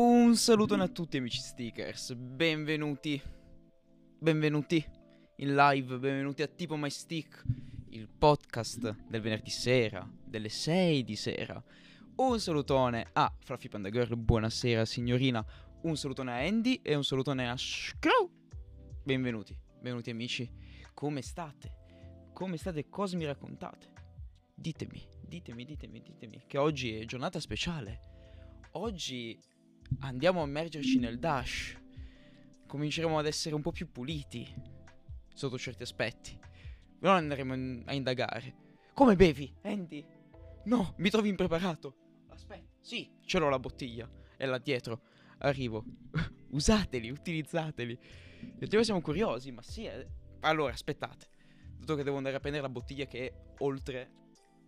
Un salutone a tutti amici stickers, benvenuti, benvenuti in live, benvenuti a Tipo My Stick, il podcast del venerdì sera, delle 6 di sera. Un salutone a Fluffy Panda Girl, buonasera signorina, un salutone a Andy e un salutone a Screw. Benvenuti, benvenuti amici, come state? Come state? Cosa mi raccontate? Ditemi, ditemi, ditemi, ditemi, che oggi è giornata speciale. Oggi andiamo a immergerci nel dash. Cominceremo ad essere un po' più puliti sotto certi aspetti. Non andremo in- a indagare. Come bevi, Andy? No, mi trovi impreparato. Aspetta, sì, ce l'ho la bottiglia. È là dietro. Arrivo. Usateli, utilizzateli. E noi siamo curiosi, ma sì. eh. Allora, aspettate. Dato che devo andare a prendere la bottiglia che è oltre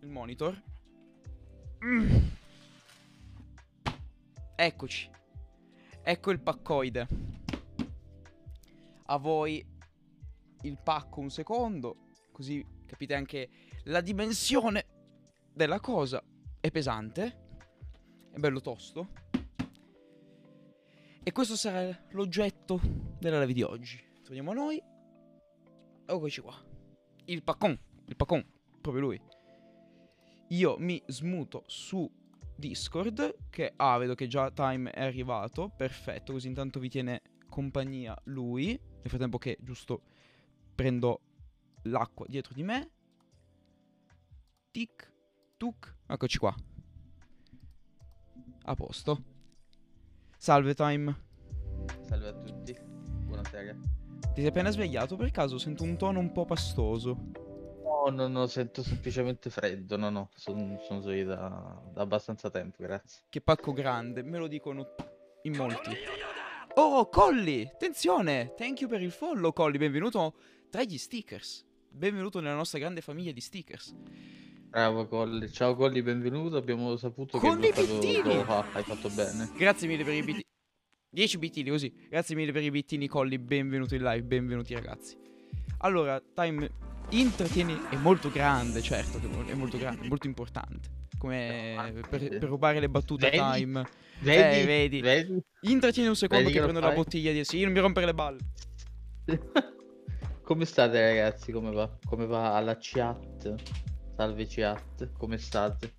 il monitor. Mm. Eccoci. Ecco il paccoide. A voi il pacco un secondo, così capite anche la dimensione della cosa. È pesante, è bello tosto. E questo sarà l'oggetto della live di oggi. Torniamo a noi. Eccoci qua. Il paccon, il paccon, proprio lui. Io mi smuto su Discord che ah vedo che già Time è arrivato. Perfetto così intanto vi tiene compagnia lui. Nel frattempo che giusto prendo l'acqua dietro di me. Tic tuc eccoci qua. A posto. Salve Time. Salve a tutti, buonasera. ti sei appena svegliato? Per caso sento un tono un po' pastoso No, no, no, sento semplicemente freddo, no, no, sono sveglio da, da abbastanza tempo, grazie. che pacco grande me lo dicono in molti oh Colli attenzione thank you per il follow Colli benvenuto tra gli stickers benvenuto nella nostra grande famiglia di stickers Bravo Colli, ciao Colli, benvenuto, abbiamo saputo Con che i hai! Doha, hai fatto bene. Grazie mille per i bittini. 10 bittini così. Grazie mille per i bittini, Colli. Benvenuto in live. Benvenuti, ragazzi. Allora, Time intrattieni è molto grande, certo. È molto grande, molto importante. Come per, per rubare le battute, Vedi? Time. Vedi? Eh, vedi. Vedi? Intrattieni un secondo Vedi che che prendo la bottiglia di. Sì, non mi rompere le balle. Come state ragazzi, come va? Come va alla chat? Salve chat, come state?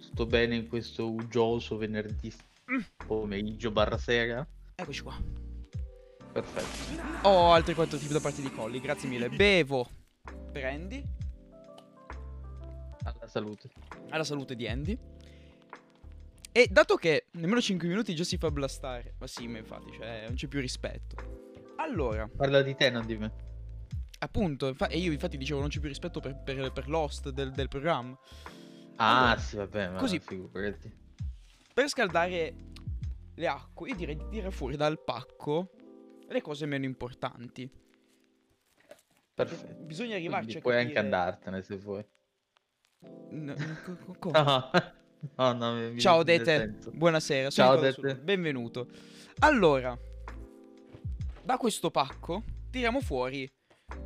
Tutto bene in questo uggioso venerdì Mm. pomeriggio barra sera? Eccoci qua. Perfetto. Ho altri 4 tipi da parte di Colli. Grazie mille. Bevo. Prendi. Alla salute. alla salute di Andy. E dato che nemmeno 5 minuti già si fa blastare, ma sì, ma infatti, cioè, non c'è più rispetto. Allora, Parla di te, non di me. appunto, infa- e io infatti dicevo non c'è più rispetto per, per, per l'host del, del programma. Ah, Allora, sì, vabbè, ma così. figurati. Per scaldare le acque, io direi di tirare fuori dal pacco le cose meno importanti. Perfetto. Bisogna arrivarci Quindi a puoi capire... anche andartene se vuoi. N- co- co- come? No, no, no, mi- Ciao Dete, buonasera, Ciao, Dete. Benvenuto. Allora, da questo pacco tiriamo fuori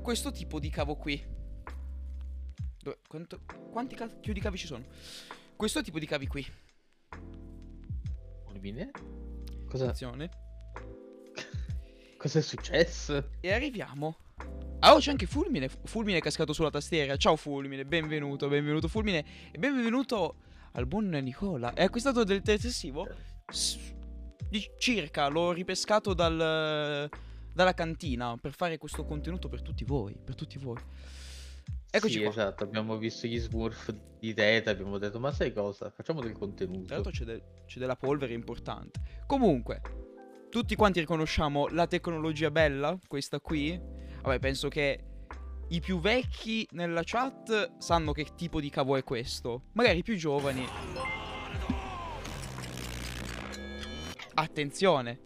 questo tipo di cavo qui. Dove- quanto- quanti cacchio di cavi ci sono? Questo tipo di cavi qui. Cosa, Attenzione. Cosa è successo? E arriviamo. Ah, oh, c'è anche Fulmine. Fu- Fulmine è cascato sulla tastiera. Ciao Fulmine, benvenuto, benvenuto Fulmine. E benvenuto al buon Nicola. Hai acquistato del detersivo? Di circa, l'ho ripescato dal, dalla cantina per fare questo contenuto per tutti voi. Per tutti voi. Eccoci sì, qua. esatto, abbiamo visto gli smurf di Teta, abbiamo detto, ma sai cosa? Facciamo del Tra contenuto. l'altro c'è, del- c'è della polvere importante. Comunque, tutti quanti riconosciamo la tecnologia bella, questa qui. Vabbè, penso che i più vecchi nella chat sanno che tipo di cavo è questo. Magari i più giovani. Attenzione.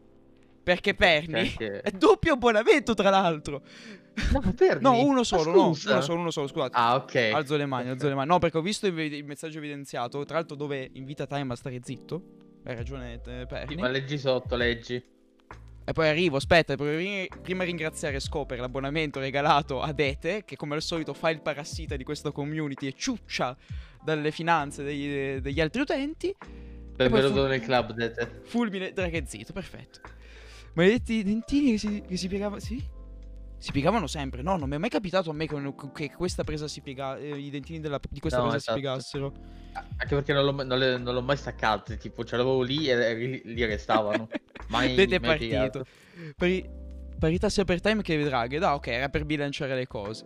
Perché Perni anche- è doppio abbonamento, tra l'altro. No? No, uno solo, no, uno solo, uno solo, scusate. Ah, ok. Alzo le mani, alzo le mani. No, perché ho visto il, messaggio evidenziato. Tra l'altro, dove invita Time a stare zitto. Hai ragione, eh, Sì, Perni. ma leggi sotto, leggi. E poi arrivo, aspetta, prima ringraziare Sco per l'abbonamento regalato a Dete, che come al solito fa il parassita di questa community e ciuccia dalle finanze degli, degli altri utenti. Benvenuto nel club, Dete. Fulmine, Dragonzito, perfetto. Maledetti dentini che si, che si piegavano. Sì? Si piegavano sempre. No, non mi è mai capitato a me che, che questa presa si piega. eh, I dentini della- di questa No, presa esatto. si piegassero. Anche perché non l'ho, mai- staccate, tipo ce l'avevo lì e lì restavano. Mai, Dete è mai partito. Pari- parità sia per time che draghe. No, ok, era per bilanciare le cose.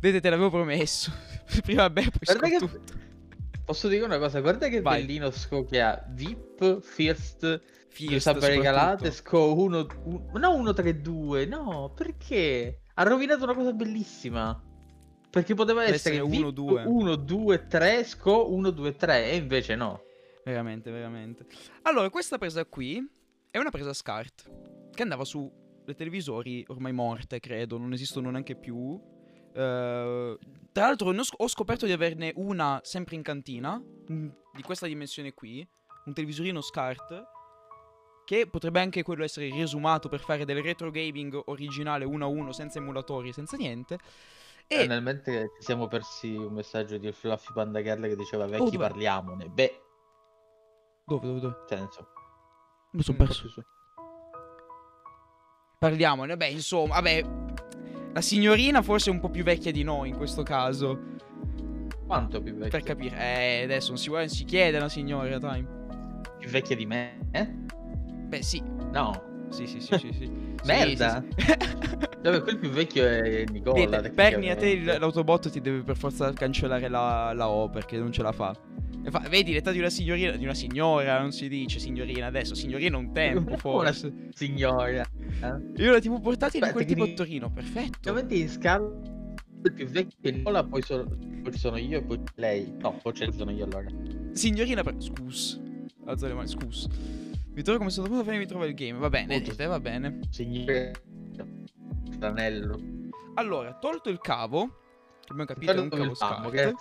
Vedete, te l'avevo promesso. Prima beh, poi Guarda che-. Posso dire una cosa? Guarda che Vai. bellino Sco che ha VIP, First, First, regalate. Sco 1, no 1 3 2, no, perché? Ha rovinato una cosa bellissima. Perché poteva essere essere VIP 1, 2. 1 2 3 Sco 1 2 3 e invece no. Veramente, veramente. Allora, questa presa qui è una presa SCART che andava su le televisori ormai morte, credo, non esistono neanche più. Eh, tra l'altro, ho, sc- ho scoperto di averne una sempre in cantina, mm, di questa dimensione qui, un televisorino SCART, che potrebbe anche quello essere riesumato per fare del retro gaming originale 1 a 1 senza emulatori, senza niente. E E nel mentre ci siamo persi un messaggio di Fluffy Panda Girl che diceva vecchi dov'è? parliamone. Beh, dove, dove, dove? senso. Mi sono po' perso. su. Parliamone, beh, insomma, vabbè. La signorina forse è un po' più vecchia di noi in questo caso. Quanto più vecchia? Per capire. Eh, adesso non si, vuole- non si chiede la signora, dai. Più vecchia di me? Eh? Beh, sì. No. Sì, sì, sì, sì, sì. Sì, Merda. sì, sì. Dove quel più vecchio è Nicola. Bernie a te l'autobot ti deve per forza cancellare la, la O perché non ce la fa. Fa- vedi l'età di una signorina, di una signora, non si dice signorina adesso, signorina un tempo Una forse. Signora. Eh? Io la tipo portatile di quel tipo a Torino, perfetto. Ovviamente in scala il più vecchio è Nicola, poi, sono, poi ci sono io e poi lei. No, poi c'è sono io allora. Signorina, per... scus. Alzo le mani, scus. Mi trovo come sottofondo e mi trova il game. Va bene, Appunto. dite, va bene. Signore. Tranello. Allora, tolto il cavo, che abbiamo capito è un cavo che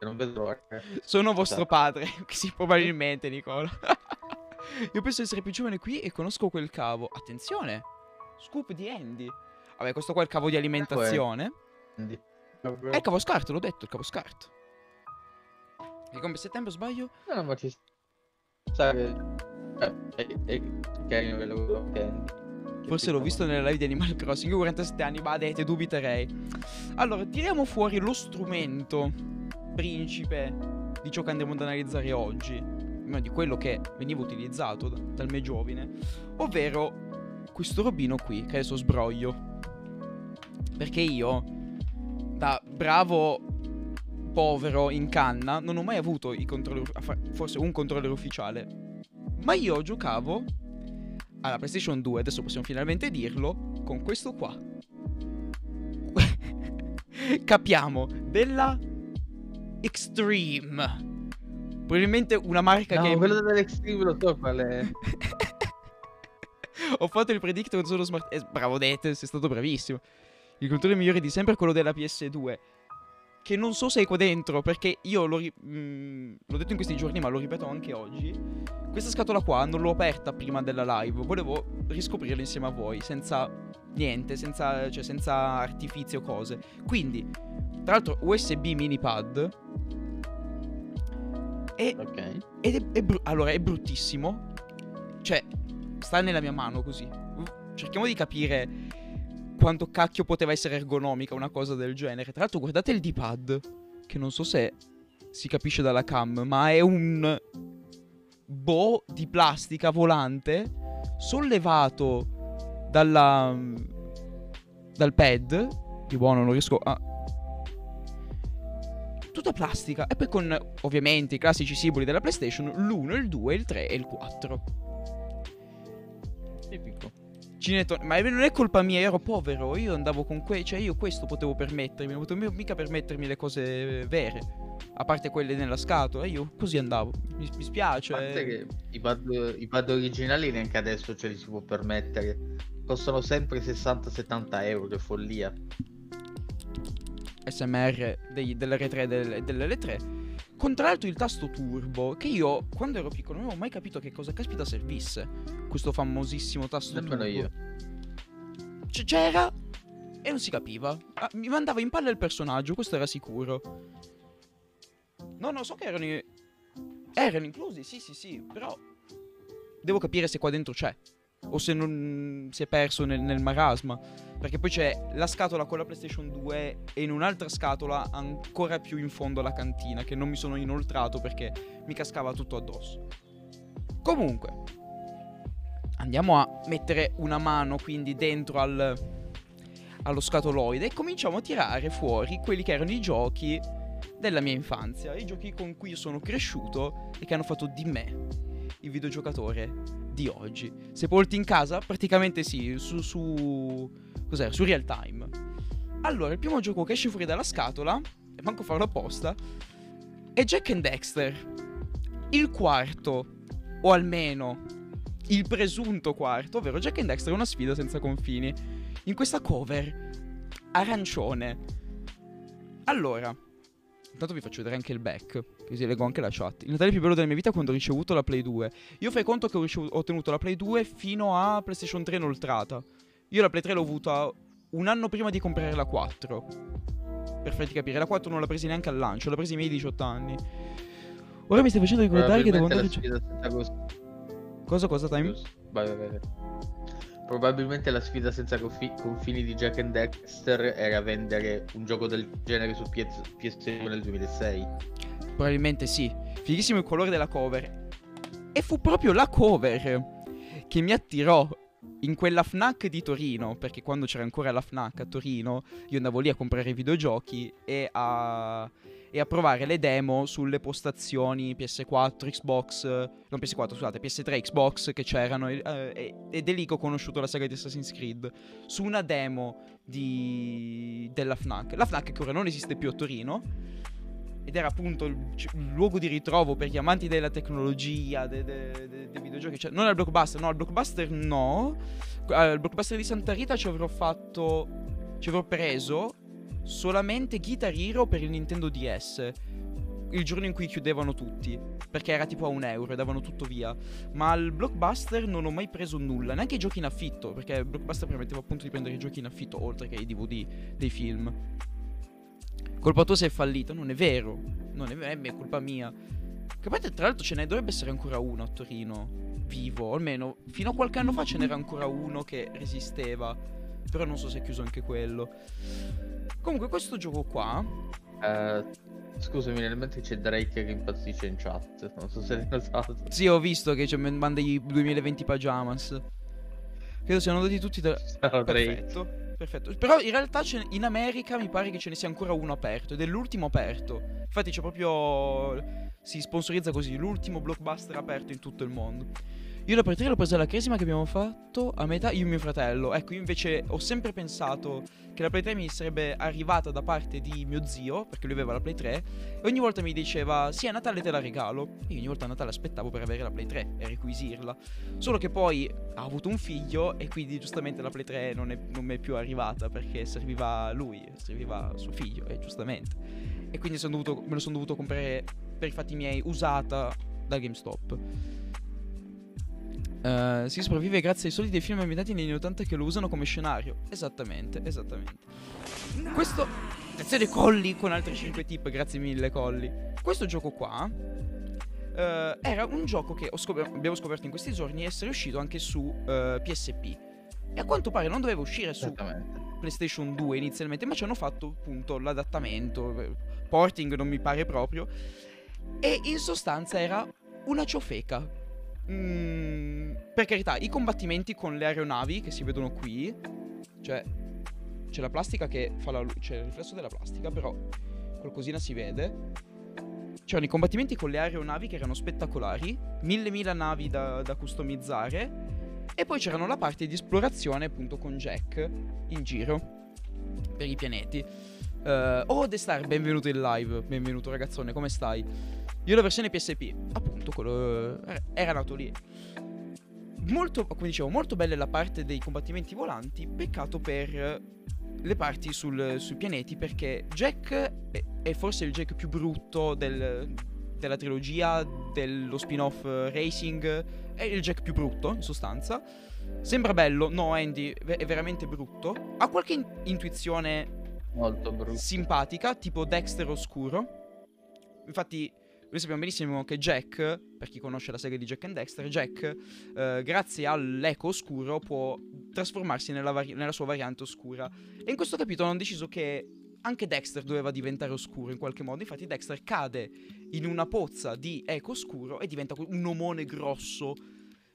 non vedo. Sono vostro Esatto. padre. Sì, probabilmente, Nicola. Io penso di essere più giovane qui e conosco quel cavo. Attenzione! Scoop di Andy. Vabbè, questo qua è il cavo di alimentazione. Quindi. È il cavo SCART, l'ho detto, il cavo SCART. Che come settembre sbaglio? No, no, ma ci sa Eh, lo ok. Forse l'ho visto nelle live di Animal Crossing. Io ho 47 anni, badete, dubiterei. Allora, tiriamo fuori lo strumento principe di ciò che andremo ad analizzare oggi. Almeno di quello che veniva utilizzato da- dal me giovine. Ovvero questo robino qui, che adesso sbroglio. Perché io, da bravo povero in canna, non ho mai avuto i controller, forse un controller ufficiale. Ma io giocavo alla PlayStation 2, adesso possiamo finalmente dirlo, con questo qua. Capiamo, della Extreme. Probabilmente una marca No, che... quello dell'Extreme lo so qual è. Ho fatto il predictor con solo smart... eh, bravo Dete, sei stato bravissimo. Il controller migliore di sempre è quello della PS2. Che non so se è qua dentro, perché io l'ho, ri- mm, l'ho detto in questi giorni, ma lo ripeto anche oggi. Questa scatola qua non l'ho aperta prima della live. Volevo riscoprirla insieme a voi, senza niente, senza, cioè, senza artifizi o cose. Quindi, tra l'altro, USB mini pad. E Ok. ed è, è bru- allora, è bruttissimo. Cioè, sta nella mia mano così. Cerchiamo di capire quanto cacchio poteva essere ergonomica una cosa del genere. Tra l'altro, guardate il D-pad, che non so se si capisce dalla cam, ma è un boh di plastica volante sollevato dalla dal pad. Di buono, non riesco a tutta plastica. E poi con ovviamente i classici simboli della PlayStation: l'1, il 2, il 3 e il 4. Tipico. Cinetto, ma non è colpa mia, ero povero. Io andavo con que. Cioè, io questo potevo permettermi. Non potevo mica permettermi le cose vere. A parte quelle nella scatola. Io così andavo. Mi, mi spiace. Che i pad, i pad originali neanche adesso ce li si può permettere. Costano sempre 60-70 euro, che follia. SMR degli- dell'R3 e del- dell'L3. Con tra l'altro il tasto turbo, che io quando ero piccolo non avevo mai capito che cosa caspita servisse. Questo famosissimo tasto Nemmeno turbo. io. C- c'era e non si capiva. Ah, mi mandava in palla il personaggio, questo era sicuro. No, no, so che erano i... Erano inclusi, sì, sì, sì, però devo capire se qua dentro c'è. O se non si è perso nel, nel marasma. Perché poi c'è la scatola con la PlayStation 2 e in un'altra scatola ancora più in fondo alla cantina, che non mi sono inoltrato perché mi cascava tutto addosso. Comunque, andiamo a mettere una mano quindi dentro al, allo scatoloide e cominciamo a tirare fuori quelli che erano i giochi della mia infanzia, i giochi con cui io sono cresciuto e che hanno fatto di me il videogiocatore di oggi. Sepolti in casa? Praticamente sì, su, su cos'era? Su real time. Allora, il primo gioco che esce fuori dalla scatola, e manco farlo apposta, è Jack and Dexter. Il quarto, o almeno il presunto quarto, ovvero Jack and Dexter è una sfida senza confini. In questa cover arancione. Allora, intanto vi faccio vedere anche il back, così leggo anche la chat. Il Natale più bello della mia vita è quando ho ricevuto la Play 2. Io fai conto che ho, ricevuto, ho ottenuto la Play 2 fino a PlayStation 3 inoltrata. Io la Play 3 l'ho avuta un anno prima di comprare la 4. Per farti capire, la 4 non l'ho presa neanche al lancio, l'ho presa ai miei 18 anni. Ora mi stai facendo ricordare che devo andare... Cosa, cosa, Time? Vai, vai, vai. Probabilmente la sfida senza confi- confini di Jack and Dexter era vendere un gioco del genere su PS- PS2 nel 2006. Probabilmente sì. Fighissimo il colore della cover. E fu proprio la cover che mi attirò in quella FNAC di Torino, perché quando c'era ancora la FNAC a Torino, io andavo lì a comprare i videogiochi e a, e a provare le demo sulle postazioni PS4, Xbox, non PS4, scusate, PS3, Xbox che c'erano eh, ed è lì che ho conosciuto la saga di Assassin's Creed su una demo di, della FNAC. La FNAC che ora non esiste più a Torino ed era appunto il, luogo di ritrovo per gli amanti della tecnologia, dei de, de, de videogiochi. Cioè, non al blockbuster, no, al blockbuster no. Al blockbuster di Santa Rita ci avrò fatto. Ci avrò preso solamente Guitar Hero per il Nintendo DS. Il giorno in cui chiudevano tutti. Perché era tipo a un euro e davano tutto via. Ma al blockbuster non ho mai preso nulla, neanche i giochi in affitto. Perché il blockbuster permetteva appunto di prendere i giochi in affitto oltre che i DVD dei film. Colpa tua se è fallito. Non è vero. Non è vero, è colpa mia. Poi tra l'altro ce ne dovrebbe essere ancora uno a Torino. Vivo. Almeno fino a qualche anno fa ce n'era ancora uno che resisteva. Però non so se è chiuso anche quello. Comunque questo gioco qua. Uh, scusami, nel mente c'è Drake che impazzisce in chat. Non so se l'hai notato. Sì, ho visto che cioè, manda i 2020 pajamas. Credo siano andati tutti da. Perfetto. Perfetto. Però in realtà in America mi pare che ce ne sia ancora uno aperto ed è l'ultimo aperto. Infatti c'è proprio si sponsorizza così, l'ultimo blockbuster aperto in tutto il mondo. Io la partita l'ho presa la cresima che abbiamo fatto a metà io e mio fratello. Ecco, io invece ho sempre pensato che la Play 3 mi sarebbe arrivata da parte di mio zio, perché lui aveva la Play 3, e ogni volta mi diceva "Sì, a Natale te la regalo". Io ogni volta a Natale aspettavo per avere la Play 3 e requisirla. Solo che poi ha avuto un figlio e quindi giustamente la Play 3 non è, non è più arrivata perché serviva lui, serviva suo figlio, e giustamente. E quindi dovuto, me lo sono dovuto comprare per i fatti miei usata da GameStop. Uh, si sopravvive grazie ai soldi dei film ambientati negli anni 80 che lo usano come scenario. Esattamente, esattamente. Questo. Lezione Colli con altri 5 tip, grazie mille Colli. Questo gioco qua. Uh, era un gioco che scop- abbiamo scoperto in questi giorni essere uscito anche su uh, eh, PSP. E a quanto pare non doveva uscire su PlayStation 2 inizialmente, ma ci hanno fatto appunto l'adattamento. Porting non mi pare proprio. E in sostanza era una ciofeca Mm, per carità, i combattimenti con le aeronavi che si vedono qui, cioè c'è la plastica che fa la luce, c'è il riflesso della plastica, però qualcosina si vede. C'erano i combattimenti con le aeronavi che erano spettacolari, mille mila navi da, da customizzare, e poi c'erano la parte di esplorazione appunto con Jack in giro per i pianeti. Uh, oh, The Star, benvenuto in live, benvenuto ragazzone, come stai? Io la versione PSP, appunto, quello eh, era nato lì. Molto, come dicevo, molto bella la parte dei combattimenti volanti, peccato per le parti sul, sui pianeti perché Jack è, forse il Jack più brutto del, della trilogia dello spin-off Racing, è il Jack più brutto in sostanza. Sembra bello, no Andy, è veramente brutto. Ha qualche in- intuizione simpatica, tipo Dexter oscuro. Infatti Noi sappiamo benissimo che Jack, per chi conosce la serie di Jack and Dexter, Jack, eh, grazie all'eco oscuro, può trasformarsi nella, vari- nella sua variante oscura. E in questo capitolo hanno deciso che anche Dexter doveva diventare oscuro in qualche modo. Infatti, Dexter cade in una pozza di eco oscuro e diventa un omone grosso,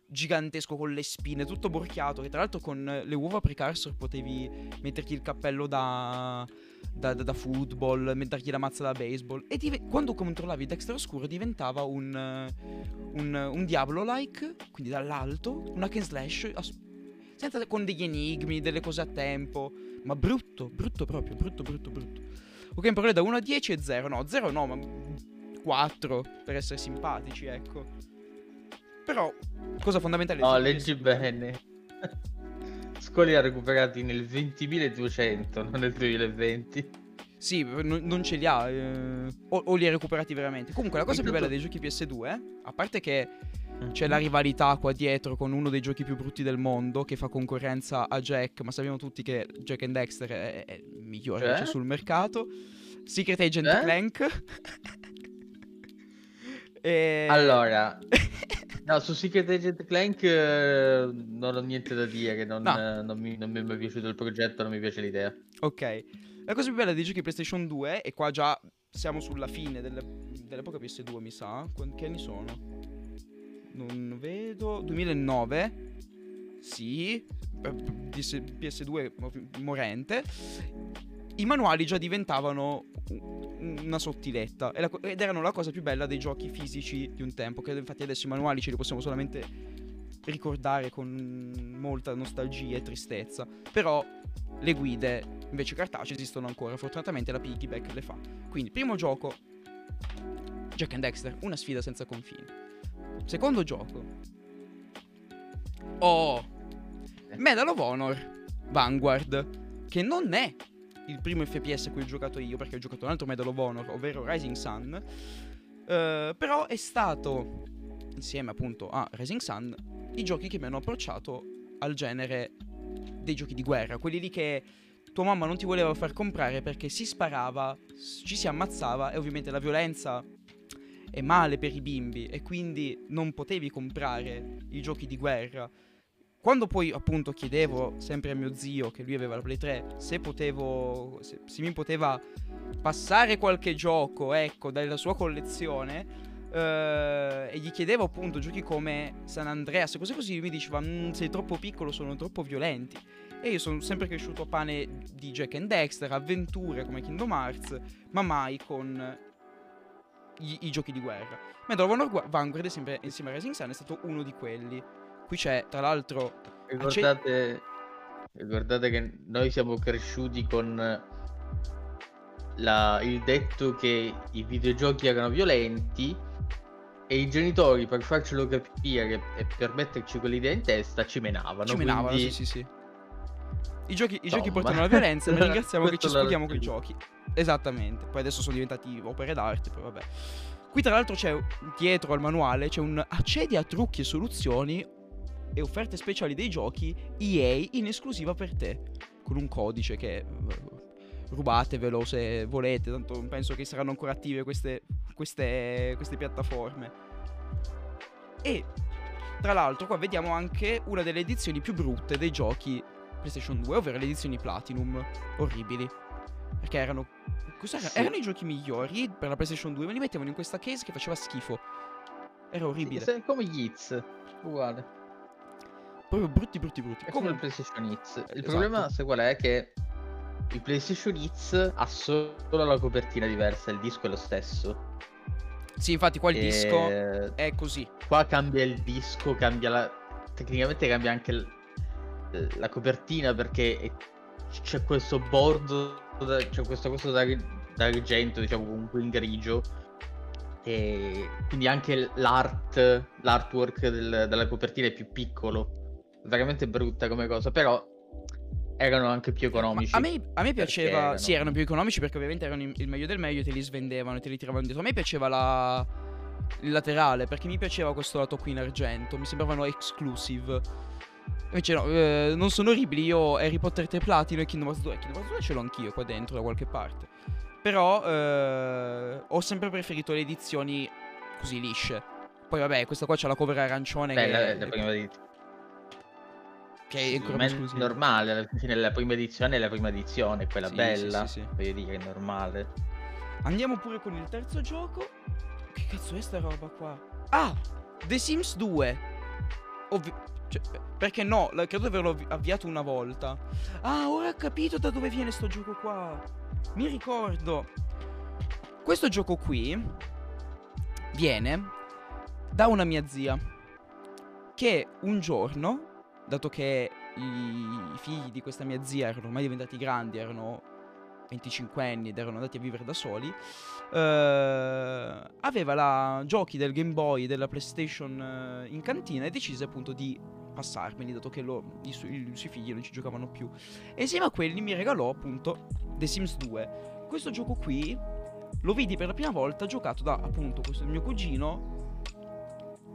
gigantesco con le spine, tutto borchiato. Che tra l'altro con le uova precursor potevi metterti il cappello da, da, da, da football, mettergli la mazza da baseball. E div- quando controllavi Dexter oscuro diventava un, un, un Diablo-like, quindi dall'alto, un hack and slash. As- senza, con degli enigmi, delle cose a tempo. Ma brutto, brutto proprio, brutto, brutto, brutto. Ok, in parole da 1 a 10 e 0. No, 0 no, ma 4 per essere simpatici, ecco. Però, cosa fondamentale... No, leggi bene. Scoli ha recuperati nel 20.200, non nel 2020. Sì, n- non ce li ha. Eh, o-, o, li ha recuperati veramente. Comunque, la cosa più bella dei giochi PS2, a parte che c'è la rivalità qua dietro con uno dei giochi più brutti del mondo che fa concorrenza a Jack, ma sappiamo tutti che Jack and Dexter è, è il migliore che c'è sul mercato. Secret Agent eh? Clank. e... Allora, no, su Secret Agent Clank eh, non ho niente da dire, non, no. eh, non, mi, non mi è mai piaciuto il progetto, non mi piace l'idea. Ok, la cosa più bella dei giochi PlayStation 2, e qua già siamo sulla fine delle, dell'epoca PS2 mi sa, che anni sono? non vedo. 2009. Sì. PS2 morente. I manuali già diventavano una sottiletta ed erano la cosa più bella dei giochi fisici di un tempo. Che infatti adesso i manuali ce li possiamo solamente ricordare con molta nostalgia e tristezza. Però le guide invece cartacee esistono ancora. Fortunatamente la piggyback le fa. Quindi, primo gioco: Jack and Dexter, una sfida senza confini. Secondo gioco. Oh. Medal of Honor Vanguard. Che non è il primo FPS a cui ho giocato io, perché ho giocato un altro Medal of Honor, ovvero Rising Sun. Uh, però è stato, insieme appunto a Rising Sun, i giochi che mi hanno approcciato al genere dei giochi di guerra. Quelli lì che tua mamma non ti voleva far comprare perché si sparava, ci si ammazzava e ovviamente la violenza è male per i bimbi e quindi non potevi comprare i giochi di guerra. Quando poi appunto chiedevo sempre a mio zio, che lui aveva la Play 3, se potevo, se, se mi poteva passare qualche gioco, ecco, dalla sua collezione, Uh, e gli chiedevo appunto giochi come San Andreas cose così, lui mi diceva mm, sei troppo piccolo, sono troppo violenti. E io sono sempre cresciuto a pane di Jack and Dexter, avventure come Kingdom Hearts, ma mai con i, i giochi di guerra. Mentre Honor Vanguard, sempre insieme a Rising Sun, è stato uno di quelli. Qui c'è, tra l'altro... Ricordate, ricordate che noi siamo cresciuti con la, il detto che i videogiochi erano violenti e i genitori per farcelo capire e per metterci quell'idea in testa ci menavano. Ci menavano, quindi... sì, sì, sì. I giochi, i giochi portano alla violenza e noi ringraziamo che ci scudiamo con i giochi. Esattamente. Poi adesso sono diventati opere d'arte, poi vabbè. Qui tra l'altro c'è dietro al manuale c'è un accedi a trucchi e soluzioni e offerte speciali dei giochi EA in esclusiva per te. Con un codice che eh, rubatevelo se volete, tanto penso che saranno ancora attive queste, queste, queste piattaforme. E tra l'altro qua vediamo anche una delle edizioni più brutte dei giochi PlayStation 2, ovvero le edizioni Platinum, orribili. Perché erano. Sì. Erano i giochi migliori per la PlayStation 2, ma li mettevano in questa case che faceva schifo. Era orribile. Sì, come gli Hits, uguale. Proprio brutti, brutti, brutti. È come il PlayStation Hits. Il esatto. problema, sai qual è? Che il PlayStation Hits ha solo la copertina diversa, il disco è lo stesso. Sì, infatti qua il e... disco è così. Qua cambia il disco, cambia la... Tecnicamente cambia anche la copertina perché c'è questo bordo, c'è questo, questo d'argento, diciamo comunque in grigio. E quindi anche l'art, l'artwork del, della copertina è più piccolo. Veramente brutta come cosa, però erano anche più economici. A me, a me piaceva, erano... sì, erano più economici perché ovviamente erano il meglio del meglio, te li svendevano e te li tiravano dietro. A me piaceva la, il laterale perché mi piaceva questo lato qui in argento, mi sembravano exclusive. Invece no, eh, non sono orribili. Io Harry Potter 3 Platino e Kingdom Hearts 2. Kingdom Hearts 2 ce l'ho anch'io qua dentro da qualche parte. Però eh, ho sempre preferito le edizioni così lisce. Poi vabbè, questa qua c'ha la cover arancione Beh, che, la, la prima edizione. Che è ancora più esclusiva. normale, alla fine la prima edizione è la prima edizione, quella Sì, bella. sì, sì. Voglio dire, è normale. Andiamo pure con il terzo gioco. Che cazzo è sta roba qua? Ah, The Sims 2. Ovvi- cioè, perché no? Credo di averlo avvi- avviato una volta. Ah, ora ho capito da dove viene sto gioco qua. Mi ricordo. Questo gioco qui viene da una mia zia che un giorno, dato che i figli di questa mia zia erano ormai diventati grandi, erano 25 anni ed erano andati a vivere da soli, eh, aveva la giochi del Game Boy e della PlayStation eh, in cantina e decise appunto di passarmeli, dato che lo- i, su- i suoi figli non ci giocavano più. E insieme a quelli mi regalò appunto The Sims 2. Questo gioco qui lo vidi per la prima volta giocato da appunto questo mio cugino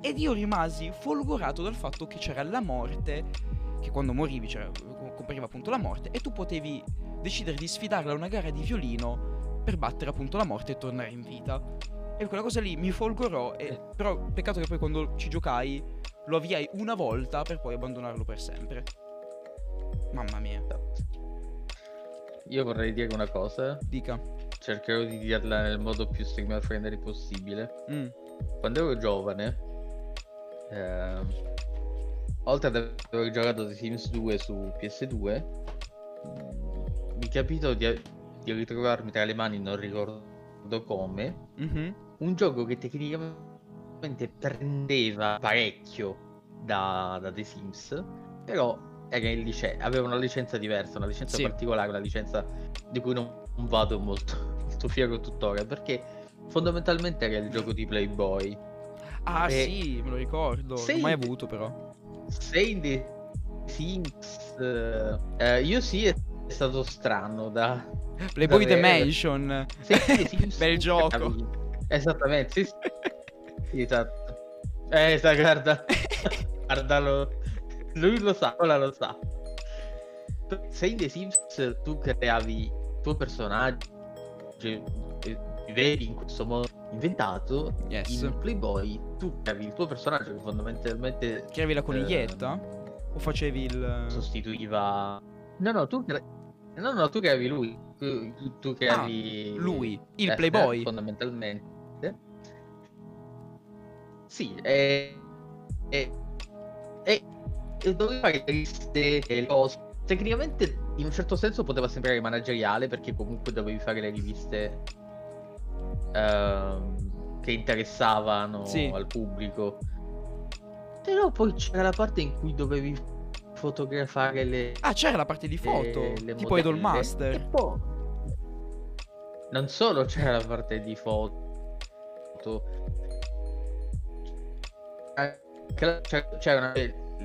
ed io rimasi folgorato dal fatto che c'era la morte, che quando morivi c'era, compariva appunto la morte e tu potevi decidere di sfidarla a una gara di violino per battere appunto la morte e tornare in vita. E quella cosa lì mi folgorò, e, però peccato che poi quando ci giocai lo avviai una volta per poi abbandonarlo per sempre. Mamma mia, Io vorrei dire una cosa, dica. cercherò di dirla nel modo più streamer friendly possibile. Mm, Quando ero giovane, ehm, oltre ad aver giocato The Sims 2 su PS2, mm, mi capitò di, di ritrovarmi tra le mani, non ricordo come, mhm, un gioco che tecnicamente prendeva parecchio da, da The Sims, però lice- aveva una licenza diversa, una licenza Sì. particolare, una licenza di cui non, non vado molto, molto fiero tuttora, perché fondamentalmente era il gioco di Playboy. Ah E- sì, me lo ricordo. Sei- mai avuto però. Se in The Sims, eh, eh, io sì, è stato strano da... Playboy da. Dimension. The Sims Bel gioco. Esattamente, sì, sì. Esatto. Eh, sta, guarda, guardalo. Lui lo sa, ora lo sa. Se in The Sims tu creavi il tuo personaggio vivevi in questo modo inventato, Yes. in Playboy tu creavi il tuo personaggio che fondamentalmente Creavi la coniglietta? Ehm. O facevi il... sostituiva... No, no, tu, cre- no, no, tu creavi lui. Tu, tu- tu creavi... Ah, lui, il eh, Playboy. eh, fondamentalmente. Sì, e... E... E... e dovevi fare le cose. Tecnicamente, in un certo senso, poteva sembrare manageriale perché comunque dovevi fare le riviste ehm, che interessavano Sì. al pubblico. Però poi c'era la parte in cui dovevi fotografare le, Ah, c'era la parte di foto. eh, le tipo Idol. Master. E poi non solo c'era la parte di foto, c'era una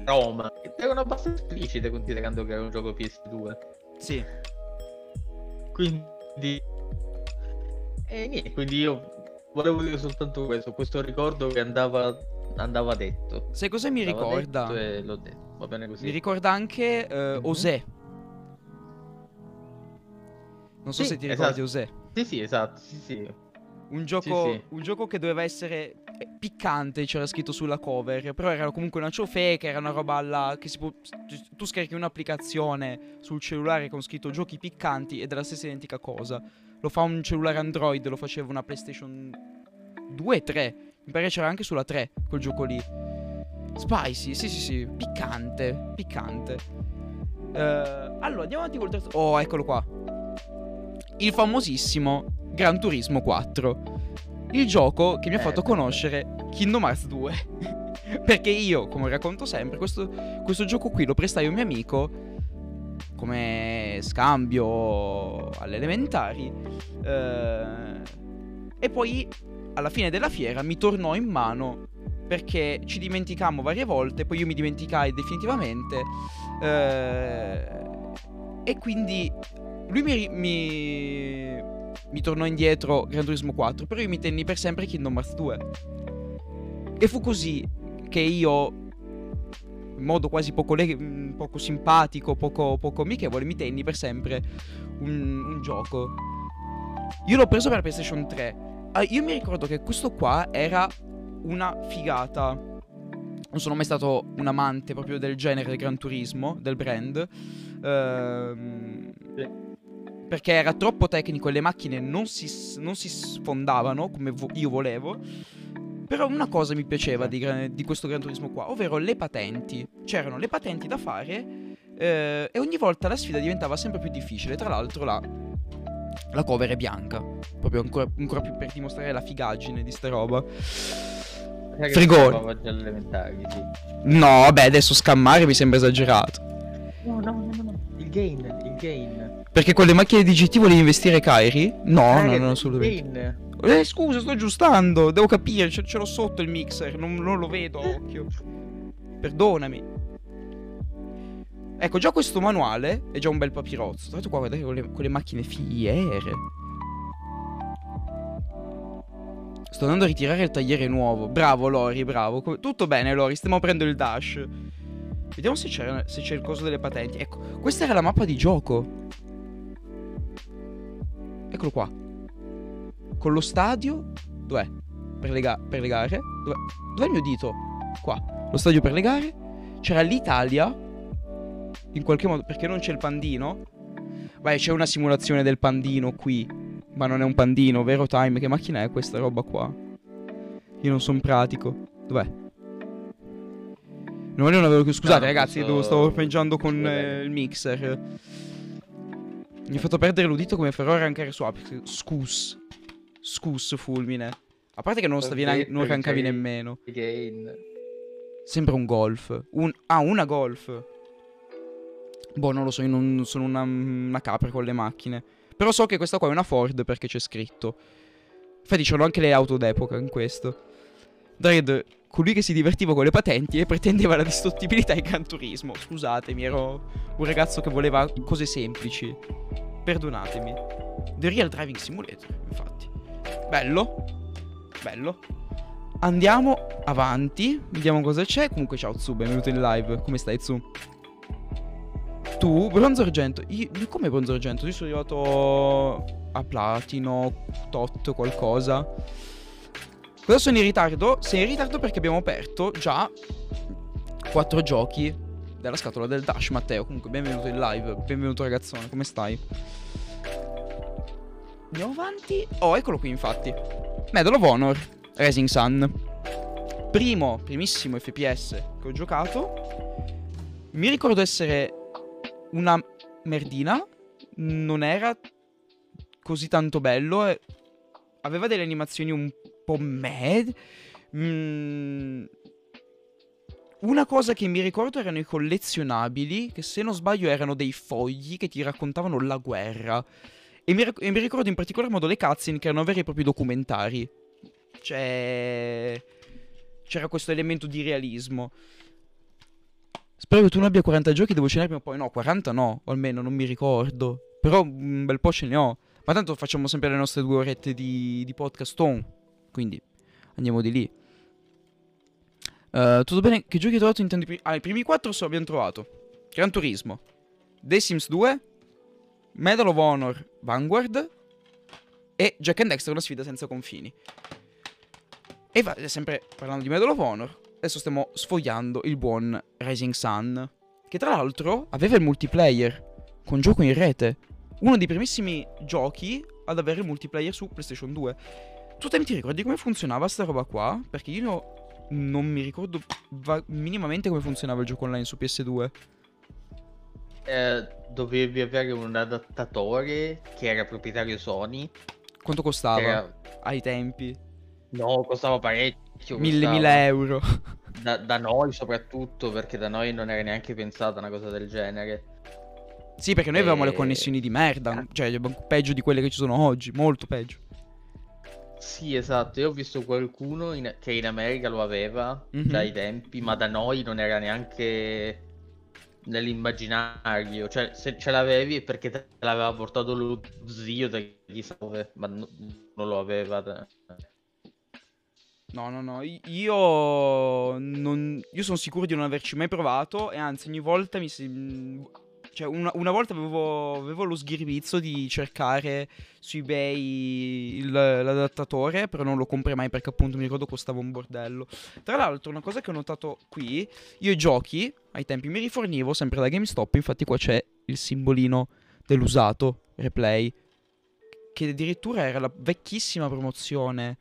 Roma erano abbastanza esplicite considerando che era un gioco PS2. Sì. Quindi e niente, quindi io volevo dire soltanto questo, questo ricordo che andava andava detto. Sai cosa mi Andava ricorda? l'ho detto. Va bene così. Mi ricorda anche eh, Mhm. Osè. Non so Sì, se ti ricordi esatto. Osè. Sì, sì, esatto, sì, sì. Un gioco, sì. un gioco che doveva essere piccante, c'era scritto sulla cover, però era comunque una ciofeca, era una roba alla... che si può... Tu scarichi un'applicazione sul cellulare con scritto giochi piccanti ed è la stessa identica cosa. Lo fa un cellulare Android, lo faceva una PlayStation 2 e 3. Mi pare c'era anche sulla 3 quel gioco lì. Spicy, sì sì sì, piccante, piccante. Eh, allora, andiamo avanti col terzo... Oh, eccolo qua. Il famosissimo Gran Turismo 4. Il gioco che mi ha Eh, fatto beh. conoscere Kingdom Hearts 2. Perché io, come racconto sempre, questo, questo gioco qui lo prestai a un mio amico come scambio alle elementari. eh, e poi alla fine della fiera mi tornò in mano perché ci dimenticammo varie volte, poi io mi dimenticai definitivamente. eh, e quindi lui mi, mi, mi tornò indietro Gran Turismo 4, però io mi tenni per sempre Kingdom Hearts 2. E fu così che io, in modo quasi poco, le- mm, poco simpatico, poco, poco amichevole, mi tenni per sempre un, un gioco. Io l'ho preso per PlayStation 3. Ah, io mi ricordo che questo qua era una figata. Non sono mai stato un amante proprio del genere del Gran Turismo, del brand. Ehm, perché era troppo tecnico e le macchine non si, non si sfondavano come vo- io volevo. Però una cosa mi piaceva di, di, questo Gran Turismo qua, ovvero le patenti. C'erano le patenti da fare eh, e ogni volta la sfida diventava sempre più difficile. Tra l'altro la, la cover è bianca, proprio ancora, ancora più per dimostrare la figaggine di sta roba. Frigore. Sì. No, vabbè, adesso scammare mi sembra esagerato. No, no, no, no. Il gain, il gain. Perché con le macchine di GT volevi investire Kairi? No, no, no, assolutamente. Eh, scusa, sto aggiustando. Devo capire, ce, ce l'ho sotto il mixer. Non, non lo vedo a occhio. Perdonami. Ecco, già questo manuale è già un bel papirozzo. L'altro qua guardate con le, macchine fiere. Sto andando a ritirare il tagliere nuovo. Bravo Lori, bravo. Tutto bene Lori, stiamo prendendo il dash. Vediamo se c'è, se c'è il coso delle patenti. Ecco, questa era la mappa di gioco. Eccolo qua. Con lo stadio. Dov'è? Per le, ga- per le gare. Dov'è? Dov'è il mio dito? Qua. Lo stadio per le gare. C'era l'Italia. In qualche modo. Perché non c'è il pandino? Vai, c'è una simulazione del pandino qui. Ma non è un pandino, vero Time? Che macchina è questa roba qua? Io non sono pratico. Dov'è? Non avevo... Scusate, no, ragazzi, so... stavo arpeggiando con eh, il mixer. Mi ha fatto perdere l'udito come Ferrari anche su Apex. Scus. Scus fulmine. A parte che non, stavi na- non rancavi nemmeno. Again. Sembra un golf. Un- ah, una golf. Boh, non lo so, io non sono una, una capra con le macchine. Però so che questa qua è una Ford perché c'è scritto. Infatti c'erano anche le auto d'epoca in questo. Dredd, colui che si divertiva con le patenti e pretendeva la distruttibilità in Gran Turismo. Scusatemi, ero un ragazzo che voleva cose semplici. Perdonatemi. The Real Driving Simulator, infatti. Bello. Bello. Andiamo avanti. Vediamo cosa c'è. Comunque, ciao Zu, benvenuto in live. Come stai, Zu? Tu, bronzo argento. Io, come bronzo argento? Io sono arrivato a platino, tot, qualcosa. Cosa sono in ritardo? Sei in ritardo perché abbiamo aperto già quattro giochi della scatola del Dash, Matteo. Comunque, benvenuto in live. Benvenuto, ragazzone. Come stai? Andiamo avanti. Oh, eccolo qui, infatti. Medal of Honor, Racing Sun. Primo, primissimo FPS che ho giocato. Mi ricordo essere una merdina. Non era così tanto bello. Aveva delle animazioni un po' mad. Mm. Una cosa che mi ricordo erano i collezionabili, che se non sbaglio erano dei fogli che ti raccontavano la guerra. E mi, e mi ricordo in particolar modo le cutscene che erano veri e propri documentari. Cioè... C'era questo elemento di realismo. Spero che tu non abbia 40 giochi, devo cenarmi un po'. No, 40 no, o almeno non mi ricordo. Però un bel po' ce ne ho. Ma tanto facciamo sempre le nostre due orette di, di podcast on. Quindi andiamo di lì. Uh, tutto bene? Che giochi hai trovato? Intendo i. Ah, i primi quattro so abbiamo trovato. Gran Turismo. The Sims 2. Medal of Honor Vanguard. E Jack and Dexter, una sfida senza confini. E va, sempre parlando di Medal of Honor. Adesso stiamo sfogliando il buon Rising Sun. Che tra l'altro aveva il multiplayer. Con gioco in rete. Uno dei primissimi giochi ad avere il multiplayer su PlayStation 2. Tu te ti ricordi come funzionava sta roba qua? Perché io non mi ricordo minimamente come funzionava il gioco online su PS2. Eh, dovevi avere un adattatore che era proprietario Sony. Quanto costava era... ai tempi? No, costava parecchio. Mille, mille euro. Da, da, noi soprattutto, perché da noi non era neanche pensata una cosa del genere. Sì, perché noi e... avevamo le connessioni di merda, cioè peggio di quelle che ci sono oggi, molto peggio. Sì, esatto. Io ho visto qualcuno in- che in America lo aveva mm-hmm. già ai tempi, ma da noi non era neanche nell'immaginario. Cioè, se ce l'avevi è perché te l'aveva portato lo zio da chissà dove, ma no, non lo aveva. No, no, no, io non... io sono sicuro di non averci mai provato e anzi ogni volta mi si Cioè, una, una volta avevo, avevo lo sghiribizzo di cercare su eBay il- l'adattatore, però non lo comprai mai perché appunto mi ricordo costava un bordello. Tra l'altro, una cosa che ho notato qui, io giochi ai tempi mi rifornivo sempre da GameStop, infatti qua c'è il simbolino dell'usato replay, che addirittura era la vecchissima promozione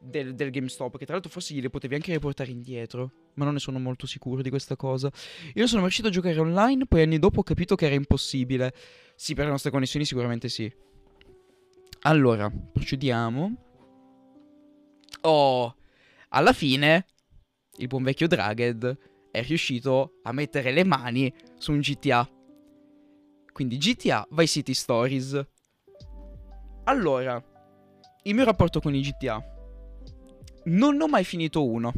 del, del GameStop, che tra l'altro forse gliele potevi anche riportare indietro, ma non ne sono molto sicuro di questa cosa. Io sono riuscito a giocare online, poi anni dopo ho capito che era impossibile. Sì, per le nostre connessioni sicuramente sì. Allora, procediamo. Oh, alla fine il buon vecchio Draged è riuscito a mettere le mani su un GTA. Quindi GTA Vice City Stories. Allora, il mio rapporto con i GTA. Non ho mai finito uno.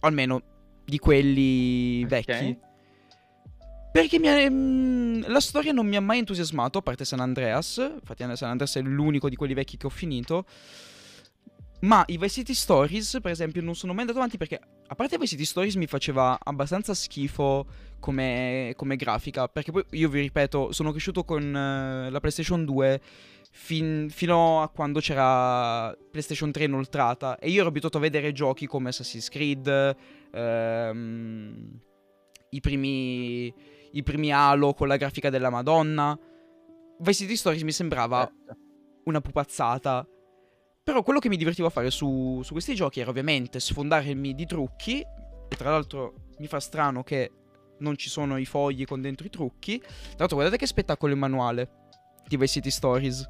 Almeno di quelli Ok. vecchi. Perché mi ha- mm, la storia non mi ha mai entusiasmato, a parte San Andreas. Infatti San Andreas è l'unico di quelli vecchi che ho finito. Ma i Vice City Stories, per esempio, non sono mai andato avanti perché, a parte Vice City Stories, mi faceva abbastanza schifo come, come grafica. Perché poi, io vi ripeto, sono cresciuto con eh, la PlayStation 2 fin- fino a quando c'era PlayStation 3 inoltrata. E io ero abituato a vedere giochi come Assassin's Creed, ehm, i primi i primi Halo con la grafica della Madonna. Vice City Stories mi sembrava Certo. una pupazzata. Però quello che mi divertiva a fare su, su questi giochi era ovviamente sfondarmi di trucchi. E tra l'altro mi fa strano che non ci sono i fogli con dentro i trucchi. Tra l'altro guardate che spettacolo il manuale di Vice City Stories.